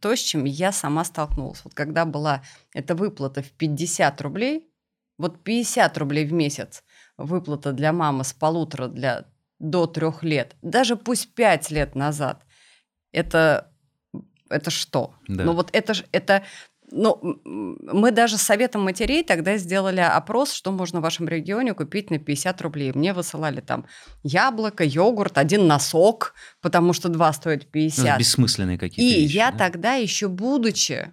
то, с чем я сама столкнулась. Вот когда была эта выплата в 50 рублей, вот 50 рублей в месяц выплата для мамы с полутора для до трех лет, даже пусть пять лет назад, это, это что? Да. Ну вот это это ну, мы даже с Советом матерей тогда сделали опрос, что можно в вашем регионе купить на 50 рублей. Мне высылали там яблоко, йогурт, один носок, потому что два стоят Ну, 50. бессмысленные какие-то И вещи, я да? тогда еще будучи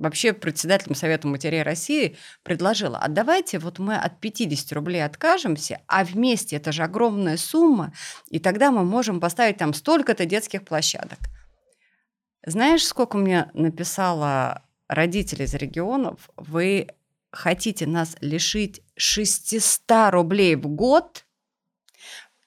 вообще председателем Совета матерей России предложила, а давайте вот мы от 50 рублей откажемся, а вместе это же огромная сумма, и тогда мы можем поставить там столько-то детских площадок. Знаешь, сколько мне написала родителей из регионов? Вы хотите нас лишить 600 рублей в год?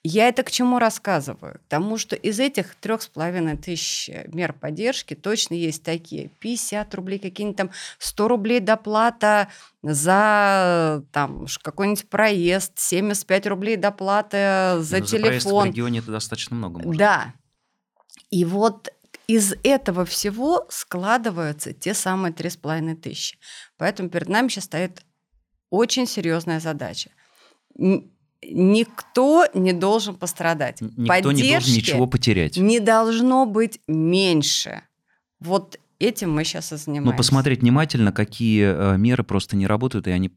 Я это к чему рассказываю? К тому, что из этих трех с половиной тысяч мер поддержки точно есть такие. 50 рублей, какие-нибудь там 100 рублей доплата за там какой-нибудь проезд, 75 рублей доплата за Ну, проезд в телефон. регионе это достаточно много. может Да. И вот из этого всего складываются те самые три с половиной тысячи. Поэтому перед нами сейчас стоит очень серьезная задача. Никто не должен пострадать. Никто не должен Поддержки ничего потерять. не должно быть меньше. Вот этим мы сейчас и занимаемся. Но посмотреть внимательно, какие э, меры просто не работают, и они,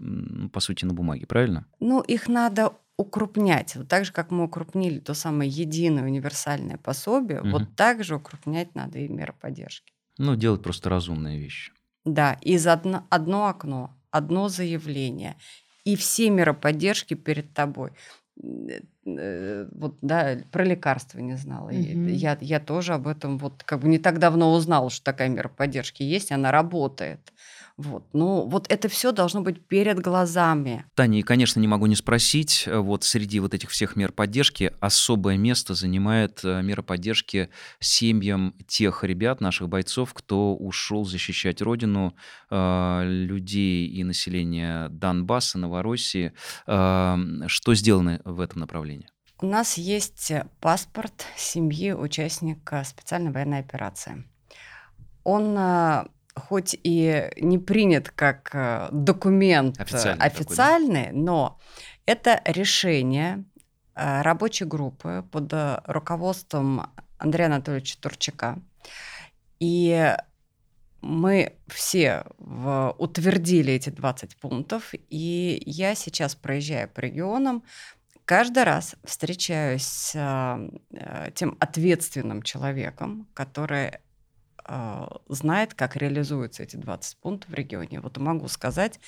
по сути, на бумаге, правильно? Ну, их надо укрупнять. Вот так же, как мы укрупнили то самое единое универсальное пособие, Мгм. вот так же укрупнять надо и меры поддержки. Ну, делать просто разумные вещи. Да, из одно, одно окно, одно заявление, и все меры поддержки перед тобой. Э, э, Вот, да, про лекарства не знала. Мгм. Я, я тоже об этом вот как бы не так давно узнала, что такая мера поддержки есть, она работает. Вот. Ну, вот это все должно быть перед глазами. Таня, и, конечно, не могу не спросить, э, вот среди вот этих всех мер поддержки особое место занимает э, мера поддержки семьям тех ребят, наших бойцов, кто ушел защищать родину, э, людей и населения Донбасса, Новороссии. Что сделано в этом направлении? У нас есть паспорт семьи участника специальной военной операции. Он хоть и не принят как э, документ официальный, официальный такой, да? но это решение э, рабочей группы под руководством Андрея Анатольевича Турчака. И мы все в, утвердили эти 20 пунктов, и я сейчас, проезжая по регионам, каждый раз встречаюсь с э, тем ответственным человеком, который знает, как реализуются эти 20 пунктов в регионе. Вот могу сказать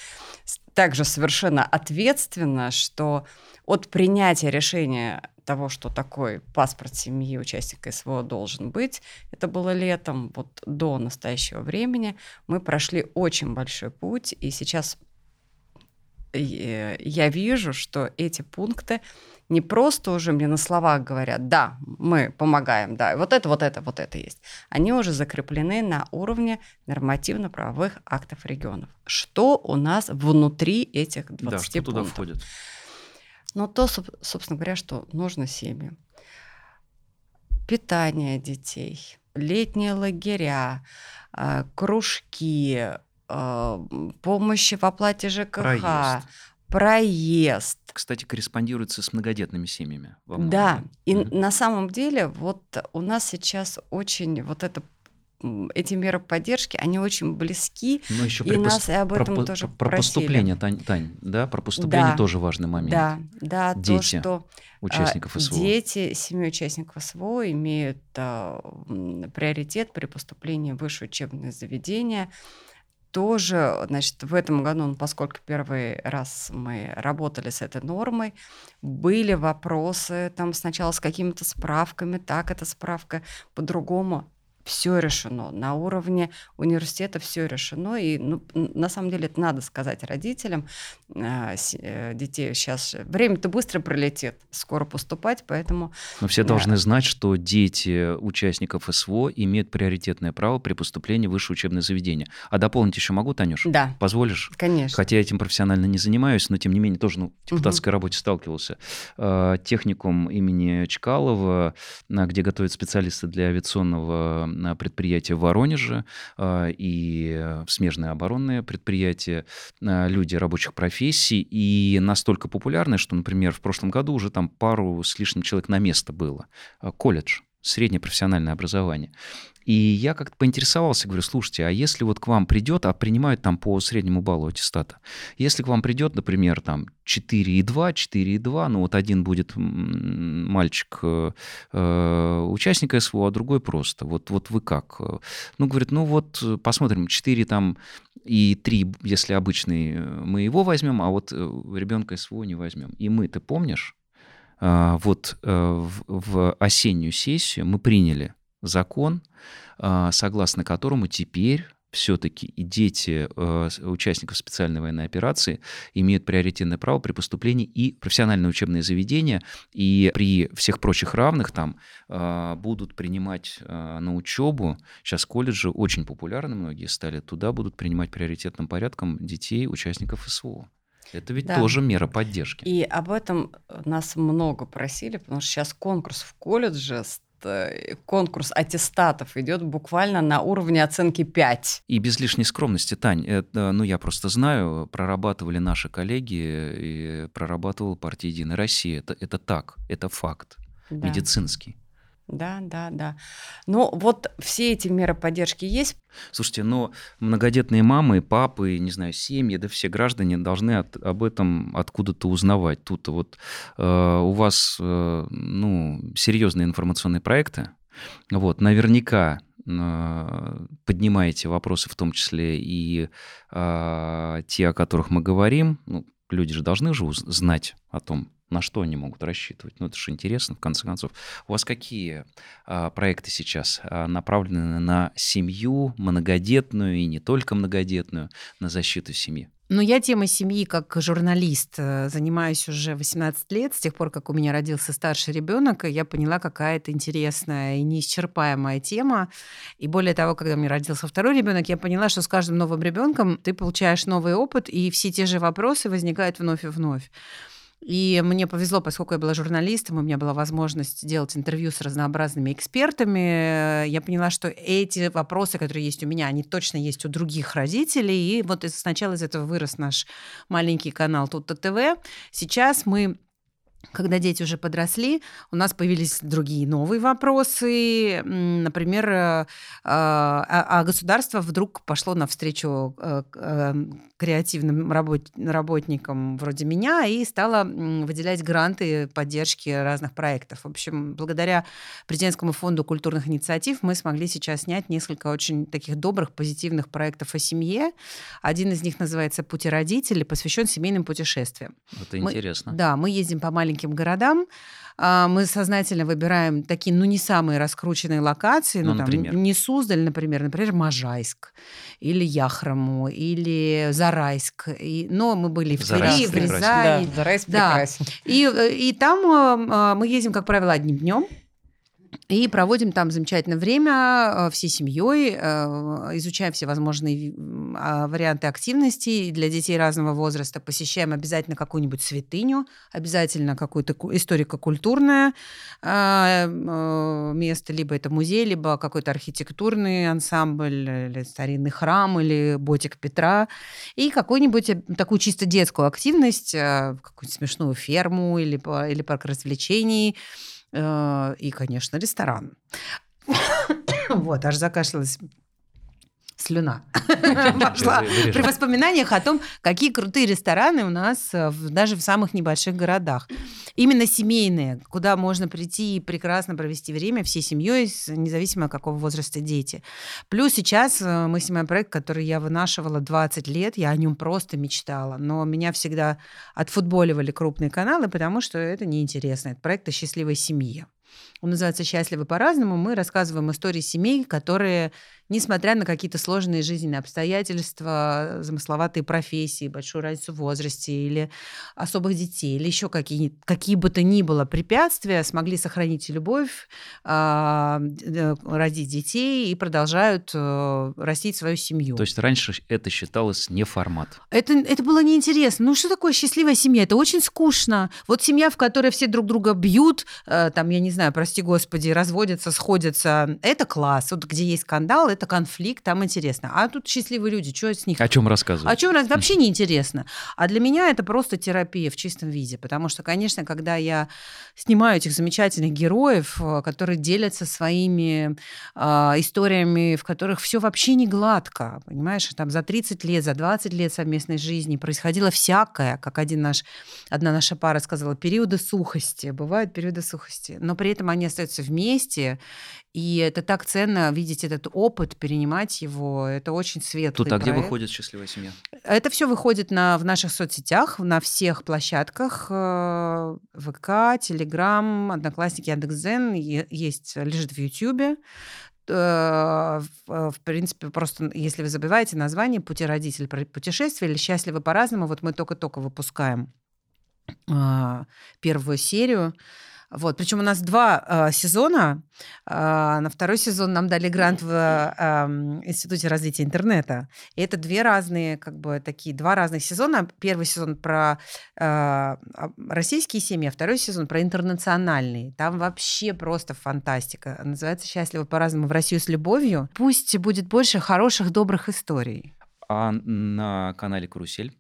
также совершенно ответственно, что от принятия решения того, что такой паспорт семьи участника СВО должен быть, это было летом, вот до настоящего времени, мы прошли очень большой путь, и сейчас я вижу, что эти пункты не просто уже мне на словах говорят, да, мы помогаем, да, вот это, вот это, вот это есть. Они уже закреплены на уровне нормативно-правовых актов регионов. Что у нас внутри этих 20 да, что пунктов? туда входит? Ну, то, собственно говоря, что нужно семье. Питание детей, летние лагеря, а, кружки, а, помощи в оплате ЖКХ, Проезд проезд. Кстати, корреспондируется с многодетными семьями. Да, и mm на самом деле вот у нас сейчас очень вот это эти меры поддержки, они очень близки, Но еще и нас и об этом про, тоже про, про поступление, Тань, Тань, да, про поступление да, тоже важный момент. Да, да, дети, то, что участников а, СВО. Дети семьи участников СВО имеют а, приоритет при поступлении в высшее учебное заведение тоже, значит, в этом году, ну, поскольку первый раз мы работали с этой нормой, были вопросы там сначала с какими-то справками, так эта справка, по-другому все решено. На уровне университета все решено. И ну, на самом деле это надо сказать родителям. Э, э, детей сейчас время-то быстро пролетит, скоро поступать, поэтому... Но все должны знать, что дети участников СВО имеют приоритетное право при поступлении в высшее учебное заведение. А дополнить еще могу, Танюш? Да. Позволишь? Конечно. Хотя я этим профессионально не занимаюсь, но тем не менее тоже ну, в депутатской угу. работе сталкивался. Э, техникум имени Чкалова, где готовят специалисты для авиационного предприятия в Воронеже а, и смежные оборонные предприятия, а, люди рабочих профессий, и настолько популярны, что, например, в прошлом году уже там пару с лишним человек на место было. А, колледж среднее профессиональное образование. И я как-то поинтересовался, говорю, слушайте, а если вот к вам придет, а принимают там по среднему баллу аттестата, если к вам придет, например, там 4,2, 4,2, ну вот один будет мальчик, э, э, участник СВО, а другой просто, вот, вот вы как? Ну, говорит, ну вот посмотрим, 4 там и 3, если обычный, мы его возьмем, а вот э, ребенка СВО не возьмем. И мы, ты помнишь, вот в осеннюю сессию мы приняли закон, а, согласно которому теперь все-таки и дети э, участников специальной военной операции имеют приоритетное право при поступлении и профессиональное учебное заведение, и при всех прочих равных там э, будут принимать э, на учебу, сейчас колледжи очень популярны, многие стали, туда будут принимать приоритетным порядком детей участников СВО. Это ведь да. тоже мера поддержки. И об этом нас много просили, потому что сейчас конкурс в колледже конкурс аттестатов идет буквально на уровне оценки 5. И без лишней скромности, Тань, это, ну я просто знаю, прорабатывали наши коллеги, и прорабатывала партия «Единая Россия». Это, это так, это факт да. медицинский. Да, да, да. Но вот все эти меры поддержки есть. Слушайте, но многодетные мамы, папы, не знаю, семьи, да все граждане должны от, об этом откуда-то узнавать. Тут вот э, у вас, э, ну, серьезные информационные проекты. Вот, наверняка э, поднимаете вопросы, в том числе и э, те, о которых мы говорим. Ну, люди же должны же знать о том, На что они могут рассчитывать? Ну, это же интересно, в конце концов. У вас какие а, проекты сейчас а, направлены на семью, многодетную и не только многодетную, на защиту семьи? Ну, я темой семьи как журналист э, занимаюсь уже 18 лет, с тех пор, как у меня родился старший ребенок, и я поняла, какая это интересная и неисчерпаемая тема. И более того, когда у меня родился второй ребенок, я поняла, что с каждым новым ребенком ты получаешь новый опыт, и все те же вопросы возникают вновь и вновь. И мне повезло, поскольку я была журналистом, у меня была возможность делать интервью с разнообразными экспертами. Я поняла, что эти вопросы, которые есть у меня, они точно есть у других родителей. И вот сначала из этого вырос наш маленький канал Тут ТВ. Сейчас мы когда дети уже подросли, у нас появились другие новые вопросы. Например, э, а, а государство вдруг пошло навстречу э, э, креативным работникам вроде меня и стало выделять гранты поддержки разных проектов. В общем, благодаря Президентскому фонду культурных инициатив мы смогли сейчас снять несколько очень таких добрых, позитивных проектов о семье. Один из них называется «Пути родителей», посвящен семейным путешествиям. Это мы, интересно. Да, мы ездим по маленьким городам, а, мы сознательно выбираем такие, ну, не самые раскрученные локации. Ну, ну например? Там, не Суздаль, например, например, Можайск, или Яхрому, или Зарайск. И, но мы были в Твери, в Рязани. Да, Зарайск да. прекрасен. И, э, и там э, мы ездим, как правило, одним днем. И проводим там замечательное время э, всей семьей, э, изучаем все возможные а, варианты активностей для детей разного возраста, посещаем обязательно какую-нибудь святыню, обязательно какое-то историко-культурное э, место, либо это музей, либо какой-то архитектурный ансамбль, или старинный храм, или ботик Петра, и какую-нибудь такую чисто детскую активность, какую-нибудь смешную ферму или, или парк развлечений, и, конечно, ресторан. Вот, аж закашлялась слюна пошла при воспоминаниях о том, какие крутые рестораны у нас э, даже в самых небольших городах. Именно семейные, куда можно прийти и прекрасно провести время всей семьей, независимо какого возраста дети. Плюс сейчас э, мы снимаем проект, который я вынашивала 20 лет, я о нем просто мечтала, но меня всегда отфутболивали крупные каналы, потому что это неинтересно. Это проект о счастливой семье. Он называется «Счастливы по-разному». Мы рассказываем истории семей, которые несмотря на какие-то сложные жизненные обстоятельства, замысловатые профессии, большую разницу в возрасте или особых детей, или еще какие, какие бы то ни было препятствия, смогли сохранить любовь, а, э, родить детей и продолжают э, растить свою семью. То есть раньше это считалось не формат? Это, это было неинтересно. Ну что такое счастливая семья? Это очень скучно. Вот семья, в которой все друг друга бьют, э, там, я не знаю, прости господи, разводятся, сходятся, это класс. Вот где есть скандал, это конфликт, там интересно. А тут счастливые люди, что с них? О чем рассказывают? О чем раз вообще не интересно. А для меня это просто терапия в чистом виде, потому что, конечно, когда я снимаю этих замечательных героев, э, которые делятся своими э, историями, в которых все вообще не гладко, понимаешь, там за 30 лет, за 20 лет совместной жизни происходило всякое, как один наш, одна наша пара сказала, периоды сухости, бывают периоды сухости, но при этом они остаются вместе, и это так ценно видеть этот опыт, перенимать его. Это очень светлый Тут, а где выходит «Счастливая семья»? Это все выходит на, в наших соцсетях, на всех площадках. Э, ВК, Телеграм, Одноклассники, Яндекс.Зен. Есть, лежит в Ютьюбе э, в принципе, просто если вы забываете название «Пути родителей путешествия» или «Счастливы по-разному», вот мы только-только выпускаем первую серию. Вот. Причем у нас два э, сезона. Э, на второй сезон нам дали грант в э, Институте развития интернета. И это две разные, как бы такие, два разных сезона. Первый сезон про э, российские семьи, а второй сезон про интернациональные. Там вообще просто фантастика. Называется «Счастливо по-разному в Россию с любовью». Пусть будет больше хороших, добрых историй. А на канале «Карусель»?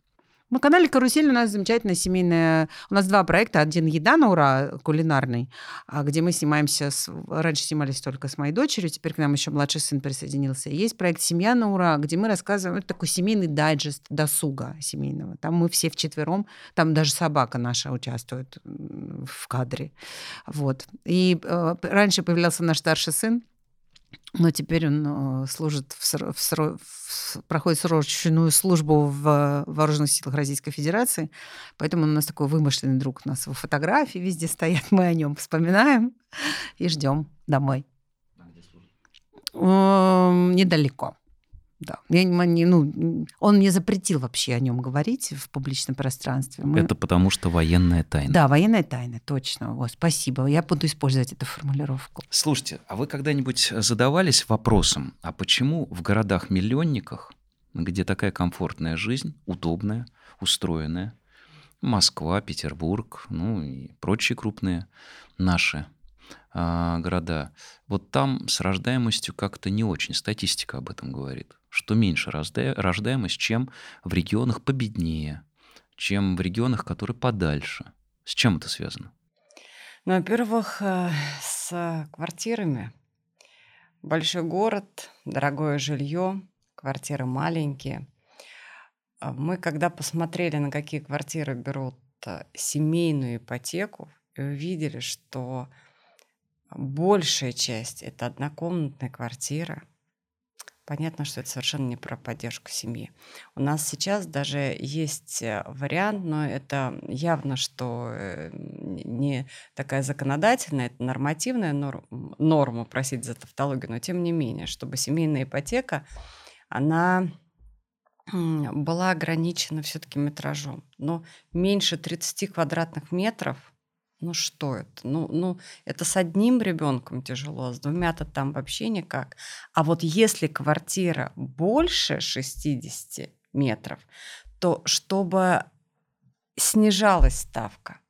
На канале «Карусель» у нас замечательная семейная... У нас два проекта. Один «Еда на ура» кулинарный, а, где мы снимаемся... С... Раньше снимались только с моей дочерью, теперь к нам еще младший сын присоединился. Есть проект «Семья на ура», где мы рассказываем... Это такой семейный дайджест досуга семейного. Там мы все вчетвером, там даже собака наша участвует в кадре. Вот. И э, раньше появлялся наш старший сын, но теперь он э, служит в, в, в, проходит срочную службу в вооруженных силах Российской Федерации, поэтому он у нас такой вымышленный друг. У нас его фотографии везде стоят, мы о нем вспоминаем и ждем домой. Эм, Недалеко. Да. Я не, ну, он мне запретил вообще о нем говорить в публичном пространстве. Мы... Это потому что военная тайна. Да, военная тайна, точно. О, спасибо. Я буду использовать эту формулировку. Слушайте, а вы когда-нибудь задавались вопросом, а почему в городах-миллионниках, где такая комфортная жизнь, удобная, устроенная, Москва, Петербург, ну и прочие крупные наши города, вот там с рождаемостью как-то не очень, статистика об этом говорит, что меньше рожда- рождаемость, чем в регионах победнее, чем в регионах, которые подальше. С чем это связано? Ну, во-первых, э, с квартирами. Большой город, дорогое жилье, квартиры маленькие. А Мы, когда посмотрели, на какие квартиры берут э, семейную ипотеку, и увидели, что большая часть это однокомнатная квартира, понятно, что это совершенно не про поддержку семьи. У нас сейчас даже есть э, вариант, но это явно, что э, не такая законодательная, это нормативная норм, норма, просить за тавтологию, но тем не менее, чтобы семейная ипотека, она была ограничена все-таки метражом. Но меньше 30 квадратных метров, ну что это? Ну, ну, это с одним ребенком тяжело, а с двумя-то там вообще никак. А вот если квартира больше 60 метров, то чтобы снижалась ставка.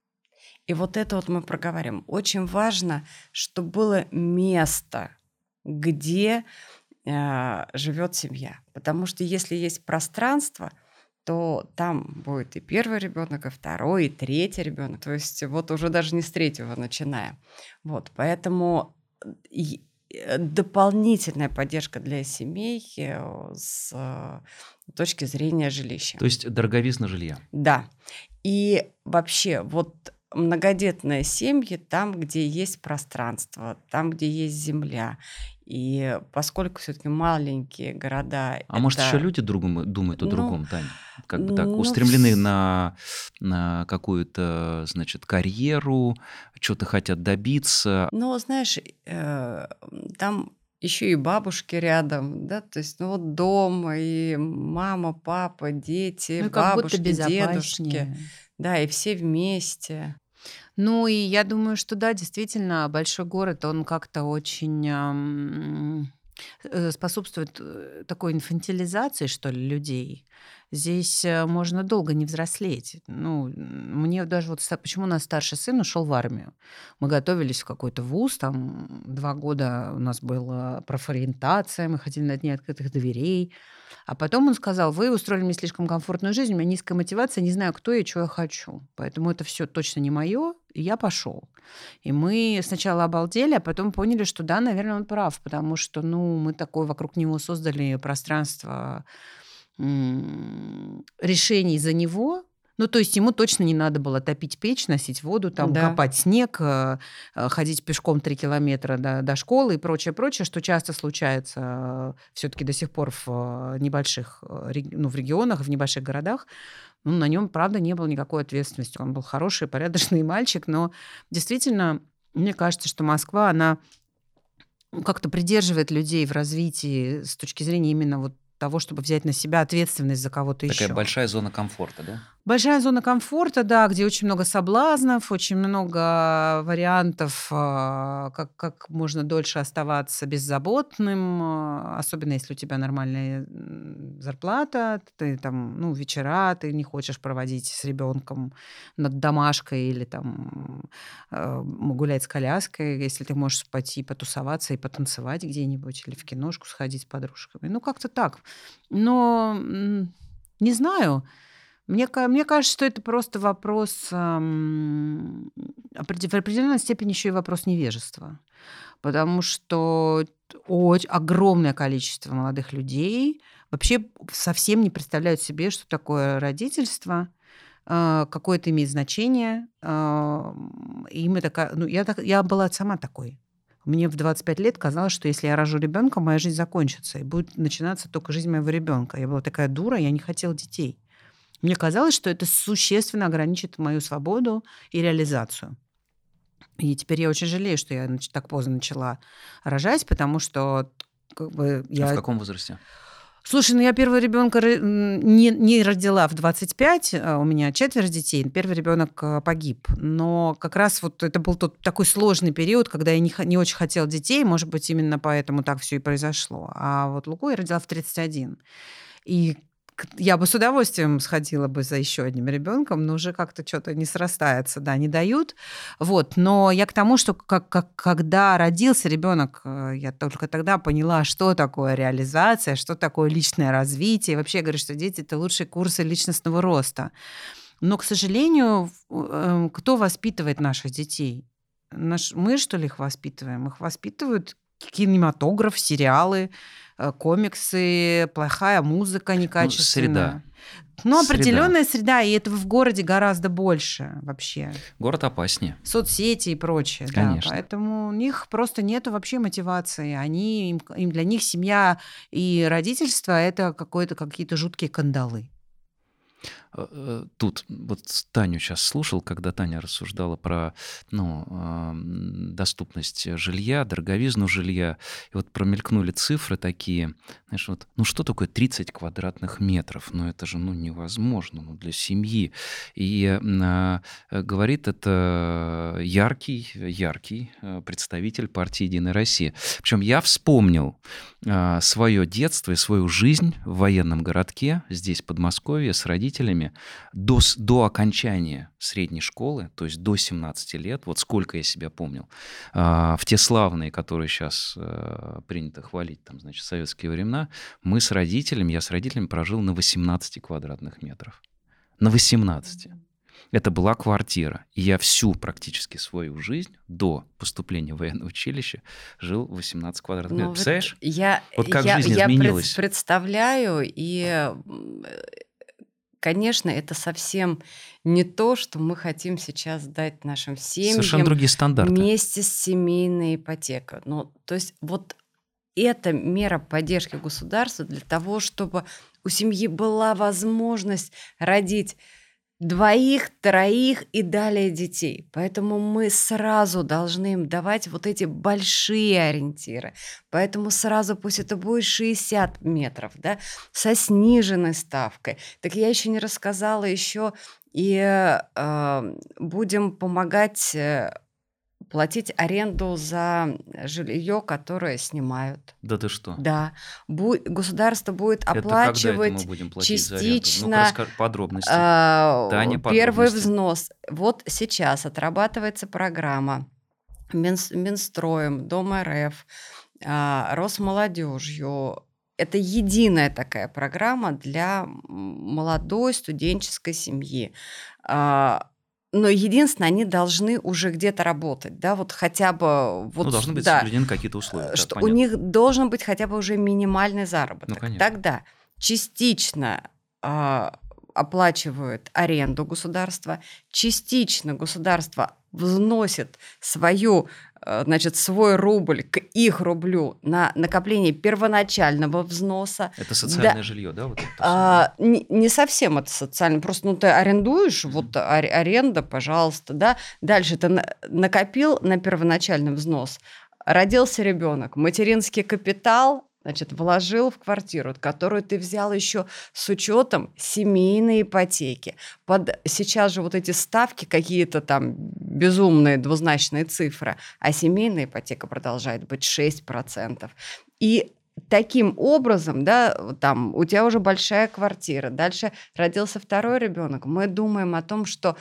И вот это вот мы проговорим. Очень важно, чтобы было место, где э, живет семья. Потому что если есть пространство, то там будет и первый ребенок, и второй, и третий ребенок. То есть вот уже даже не с третьего начинаем. Вот, поэтому и, э, дополнительная поддержка для семей э, с э, точки зрения жилища. То есть дороговизна жилья. Да. И вообще вот многодетные семьи там, где есть пространство, там, где есть земля. И поскольку все-таки маленькие города... А может, это- еще люди другом, думают о Ну, другом, Таня? Как бы так, ну, устремлены на, на какую-то, значит, карьеру, что-то хотят добиться. Ну, знаешь, э, там еще и бабушки рядом, да, то есть, ну вот дом, и мама, папа, дети, Ну, бабушки, дедушки, да, и все вместе. Ну и я думаю, что да, действительно, большой город, он как-то очень способствует э, такой инфантилизации, что ли, людей. Здесь э, можно долго не взрослеть. Ну, мне даже вот почему у нас старший сын ушел в армию. Мы готовились в какой-то вуз, там два года у нас была профориентация, мы ходили на дни открытых дверей. А потом он сказал, вы устроили мне слишком комфортную жизнь, у меня низкая мотивация, не знаю, кто я, что я хочу. Поэтому это все точно не мое, и я пошел. И мы сначала обалдели, а потом поняли, что да, наверное, он прав, потому что, ну, мы такое вокруг него создали пространство решений за него. Ну, то есть ему точно не надо было топить печь, носить воду, там, Да. копать снег, э, э, ходить пешком три километра до, до школы и прочее, прочее, что часто случается все-таки до сих пор в э, небольших, э, ну, в регионах, в небольших городах. Ну, на нем, правда, не было никакой ответственности. Он был хороший, порядочный мальчик, но действительно, мне кажется, что Москва, она как-то придерживает людей в развитии с точки зрения именно вот того, чтобы взять на себя ответственность за кого-то Такая еще. большая зона комфорта, да? Большая зона комфорта, да, где очень много соблазнов, очень много вариантов, а, как, как можно дольше оставаться беззаботным, а, особенно если у тебя нормальная зарплата, ты там, ну, вечера ты не хочешь проводить с ребенком над домашкой или там э, гулять с коляской, если ты можешь пойти потусоваться и потанцевать где-нибудь или в киношку сходить с подружками. Ну, как-то так. Но не знаю. Мне, мне кажется, что это просто вопрос, в определенной степени еще и вопрос невежества. Потому что оч- огромное количество молодых людей вообще совсем не представляют себе, что такое родительство, а, какое это имеет значение. а, Им это, ка- ну, я, так, я была сама такой. Мне в 25 лет казалось, что если я рожу ребенка, моя жизнь закончится, и будет начинаться только жизнь моего ребенка. Я была такая дура, я не хотела детей. Мне казалось, что это существенно ограничит мою свободу и реализацию. И теперь я очень жалею, что я так поздно начала рожать, потому что как бы я... А в каком возрасте? Слушай, ну я первого ребенка не, не родила в 25, а у меня четверо детей, первый ребенок э, погиб. Но как раз вот это был тот такой сложный период, когда я не, не очень хотела детей, может быть, именно поэтому так все и произошло. А вот Луку я родила в 31. И я бы с удовольствием сходила бы за еще одним ребенком, но уже как-то что-то не срастается, да, не дают. Вот, но я к тому, что как, как, когда родился ребенок, э, я только тогда поняла, что такое реализация, что такое личное развитие. Вообще я говорю, что дети это лучшие курсы личностного роста. Но, к сожалению, эм, кто воспитывает наших детей? Наш, мы, что ли, их воспитываем? Их воспитывают кинематограф, сериалы, Э, комиксы, плохая музыка ну, некачественная. Ну, среда. Ну, определенная среда. среда, и этого в городе гораздо больше вообще. Город опаснее. Соцсети и прочее. Конечно. Да, поэтому у них просто нет вообще мотивации. Они, им, им для них семья и родительство это какое-то какие-то жуткие кандалы. Э, э, тут вот Таню сейчас слушал, когда Таня рассуждала про ну, доступность жилья, дороговизну жилья, и вот промелькнули цифры такие, знаешь, вот, ну что такое 30 квадратных метров? Ну это же ну, невозможно ну, для семьи. И а, говорит это яркий, яркий представитель партии «Единая Россия». Причем я вспомнил а, свое детство и свою жизнь в военном городке, здесь, в Подмосковье, с родителями, время до, до окончания средней школы, то есть до 17 лет, вот сколько я себя помнил, а, в те славные, которые сейчас а, принято хвалить, там, значит, советские времена, мы с родителями, я с родителями прожил на 18 квадратных метров. На 18. Это была квартира. И я всю практически свою жизнь до поступления в военное училище жил 18 квадратных метров. Ну, Представляешь? Я, вот как я, жизнь я изменилась. Я представляю, и конечно, это совсем не то, что мы хотим сейчас дать нашим семьям. Совершенно другие стандарты. Вместе с семейной ипотекой. Ну, то есть вот это мера поддержки государства для того, чтобы у семьи была возможность родить двоих, троих и далее детей. Поэтому мы сразу должны им давать вот эти большие ориентиры. Поэтому сразу пусть это будет 60 метров, да, со сниженной ставкой. Так я еще не рассказала еще и э, будем помогать э, платить аренду за жилье, которое снимают. Да ты что? Да. Бу- государство будет оплачивать это мы будем частично ну подробности. Э, Таня, первый взнос. Вот сейчас отрабатывается программа Минс- Минстроем, Дом РФ, э, Росмолодежью, это единая такая программа для молодой студенческой семьи. Но единственное, они должны уже где-то работать, да, вот хотя бы... Вот, ну, должны быть да, соблюдены какие-то условия. Что да, у них должен быть хотя бы уже минимальный заработок. Ну, конечно. Тогда частично э, оплачивают аренду государства, частично государство вносит свою Э, значит, свой рубль к их рублю на накопление первоначального взноса. Это социальное да, жилье, да? Вот а, не, не совсем это социально, просто ну, ты арендуешь, mm-hmm. вот аренда, пожалуйста, да. Дальше ты накопил на первоначальный взнос, родился ребенок, материнский капитал значит, вложил в квартиру, которую ты взял еще с учетом семейной ипотеки. Под сейчас же вот эти ставки какие-то там безумные двузначные цифры, а семейная ипотека продолжает быть 6%. И таким образом, да, там у тебя уже большая квартира, дальше родился второй ребенок, мы думаем о том, что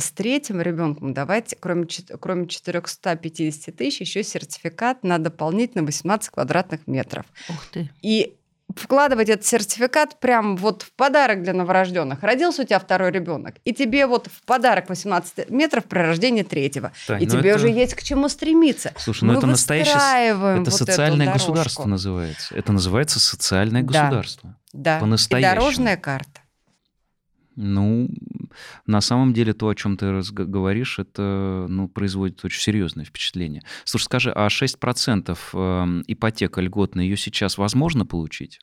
с третьим ребенком давайте, кроме, кроме 450 тысяч, еще сертификат на дополнительно 18 квадратных метров. Ух ты. И вкладывать этот сертификат прям вот в подарок для новорожденных. Родился у тебя второй ребенок, и тебе вот в подарок 18 метров при рождении третьего. Тань, и ну тебе это... уже есть к чему стремиться. Слушай, ну Мы это настоящее... Это вот социальное государство называется. Это называется социальное государство. Да, да. И дорожная карта. Ну, на самом деле то, о чем ты говоришь, это ну, производит очень серьезное впечатление. Слушай, скажи, а 6% эм, ипотека льготная, ее сейчас возможно получить?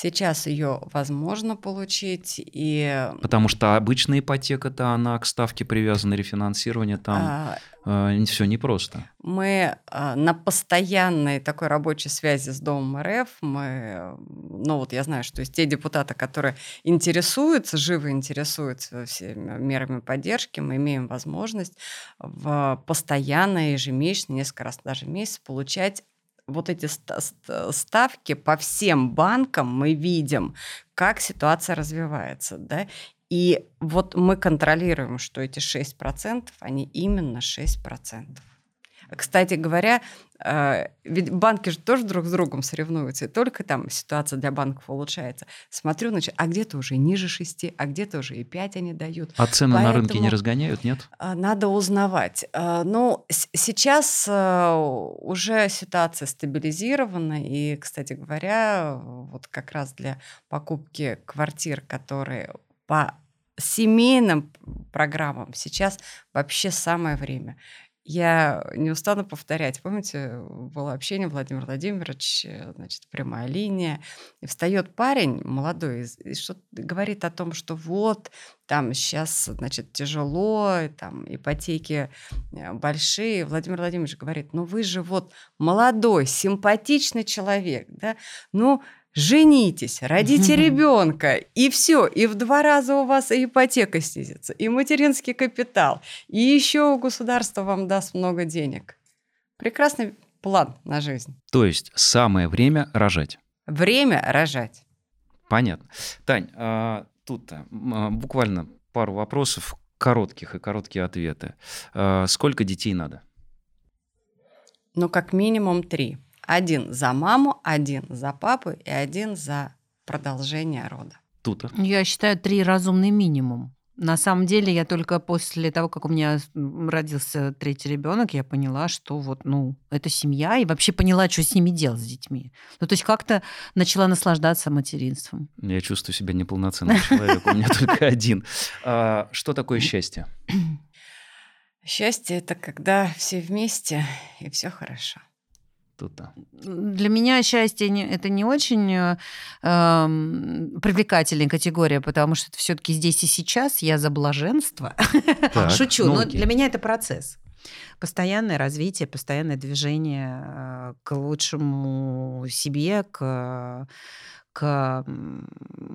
Сейчас ее возможно получить и... Потому что обычная ипотека-то, она к ставке привязана, рефинансирование там а... э, все непросто. Мы э, на постоянной такой рабочей связи с Домом РФ, мы, ну вот я знаю, что есть те депутаты, которые интересуются, живо интересуются всеми мерами поддержки, мы имеем возможность в постоянно, ежемесячно, несколько раз даже в месяц получать вот эти ставки по всем банкам мы видим, как ситуация развивается, да, и вот мы контролируем, что эти 6%, они именно 6%. Кстати говоря, э, ведь банки же тоже друг с другом соревнуются, и только там ситуация для банков улучшается. Смотрю, значит, а где-то уже ниже 6, а где-то уже и 5 они дают. А цены Поэтому на рынке не разгоняют, нет? А, надо узнавать. А, ну, сейчас э, уже ситуация стабилизирована, и, кстати говоря, вот как раз для покупки квартир, которые по семейным программам сейчас вообще самое время. Я не устану повторять. Помните, было общение Владимир Владимирович, значит, прямая линия. И встает парень молодой и, что говорит о том, что вот, там сейчас, значит, тяжело, там ипотеки э, большие. Владимир Владимирович говорит, ну вы же вот молодой, симпатичный человек, да, ну женитесь, родите ребенка, и все, и в два раза у вас и ипотека снизится, и материнский капитал, и еще государство вам даст много денег. Прекрасный план на жизнь. То есть самое время рожать. Время рожать. Понятно. Тань, а, тут а, буквально пару вопросов коротких и короткие ответы. А, сколько детей надо? Ну, как минимум три. Один за маму, один за папу и один за продолжение рода. Тут. Я считаю, три разумный минимум. На самом деле, я только после того, как у меня родился третий ребенок, я поняла, что вот, ну, это семья, и вообще поняла, что с ними делать, с детьми. Ну, то есть как-то начала наслаждаться материнством. Я чувствую себя неполноценным человеком, у меня только один. А, что такое счастье? Счастье – это когда все вместе и все хорошо тут-то? Для меня счастье не, это не очень э, эм, привлекательная категория, потому что все-таки здесь и сейчас я за блаженство. Так, Шучу, ну, но окей. для меня это процесс. Постоянное развитие, постоянное движение э, к лучшему себе, к к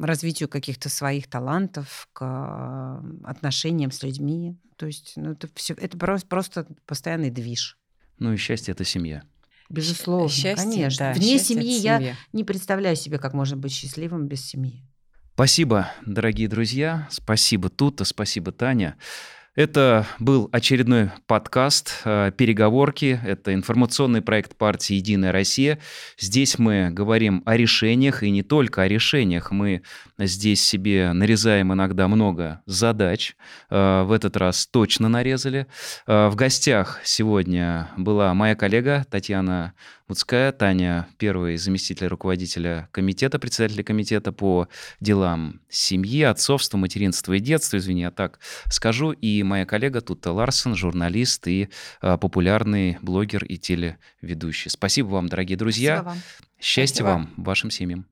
развитию каких-то своих талантов, к отношениям с людьми. То есть ну, это все это просто, просто постоянный движ. Ну и счастье это семья. Безусловно, счастье, конечно. Да, Вне семьи я не представляю себе, как можно быть счастливым без семьи. Спасибо, дорогие друзья. Спасибо Тута, спасибо Таня. Это был очередной подкаст э, «Переговорки». Это информационный проект партии «Единая Россия». Здесь мы говорим о решениях, и не только о решениях. Мы здесь себе нарезаем иногда много задач. Э, в этот раз точно нарезали. Э, в гостях сегодня была моя коллега Татьяна Луцкая, Таня, первый заместитель руководителя комитета, председателя комитета по делам семьи, отцовства, материнства и детства, извини, я так скажу, и моя коллега Тута Ларсон, журналист и а, популярный блогер и телеведущий. Спасибо вам, дорогие друзья. Спасибо вам. Счастья Спасибо. вам, вашим семьям.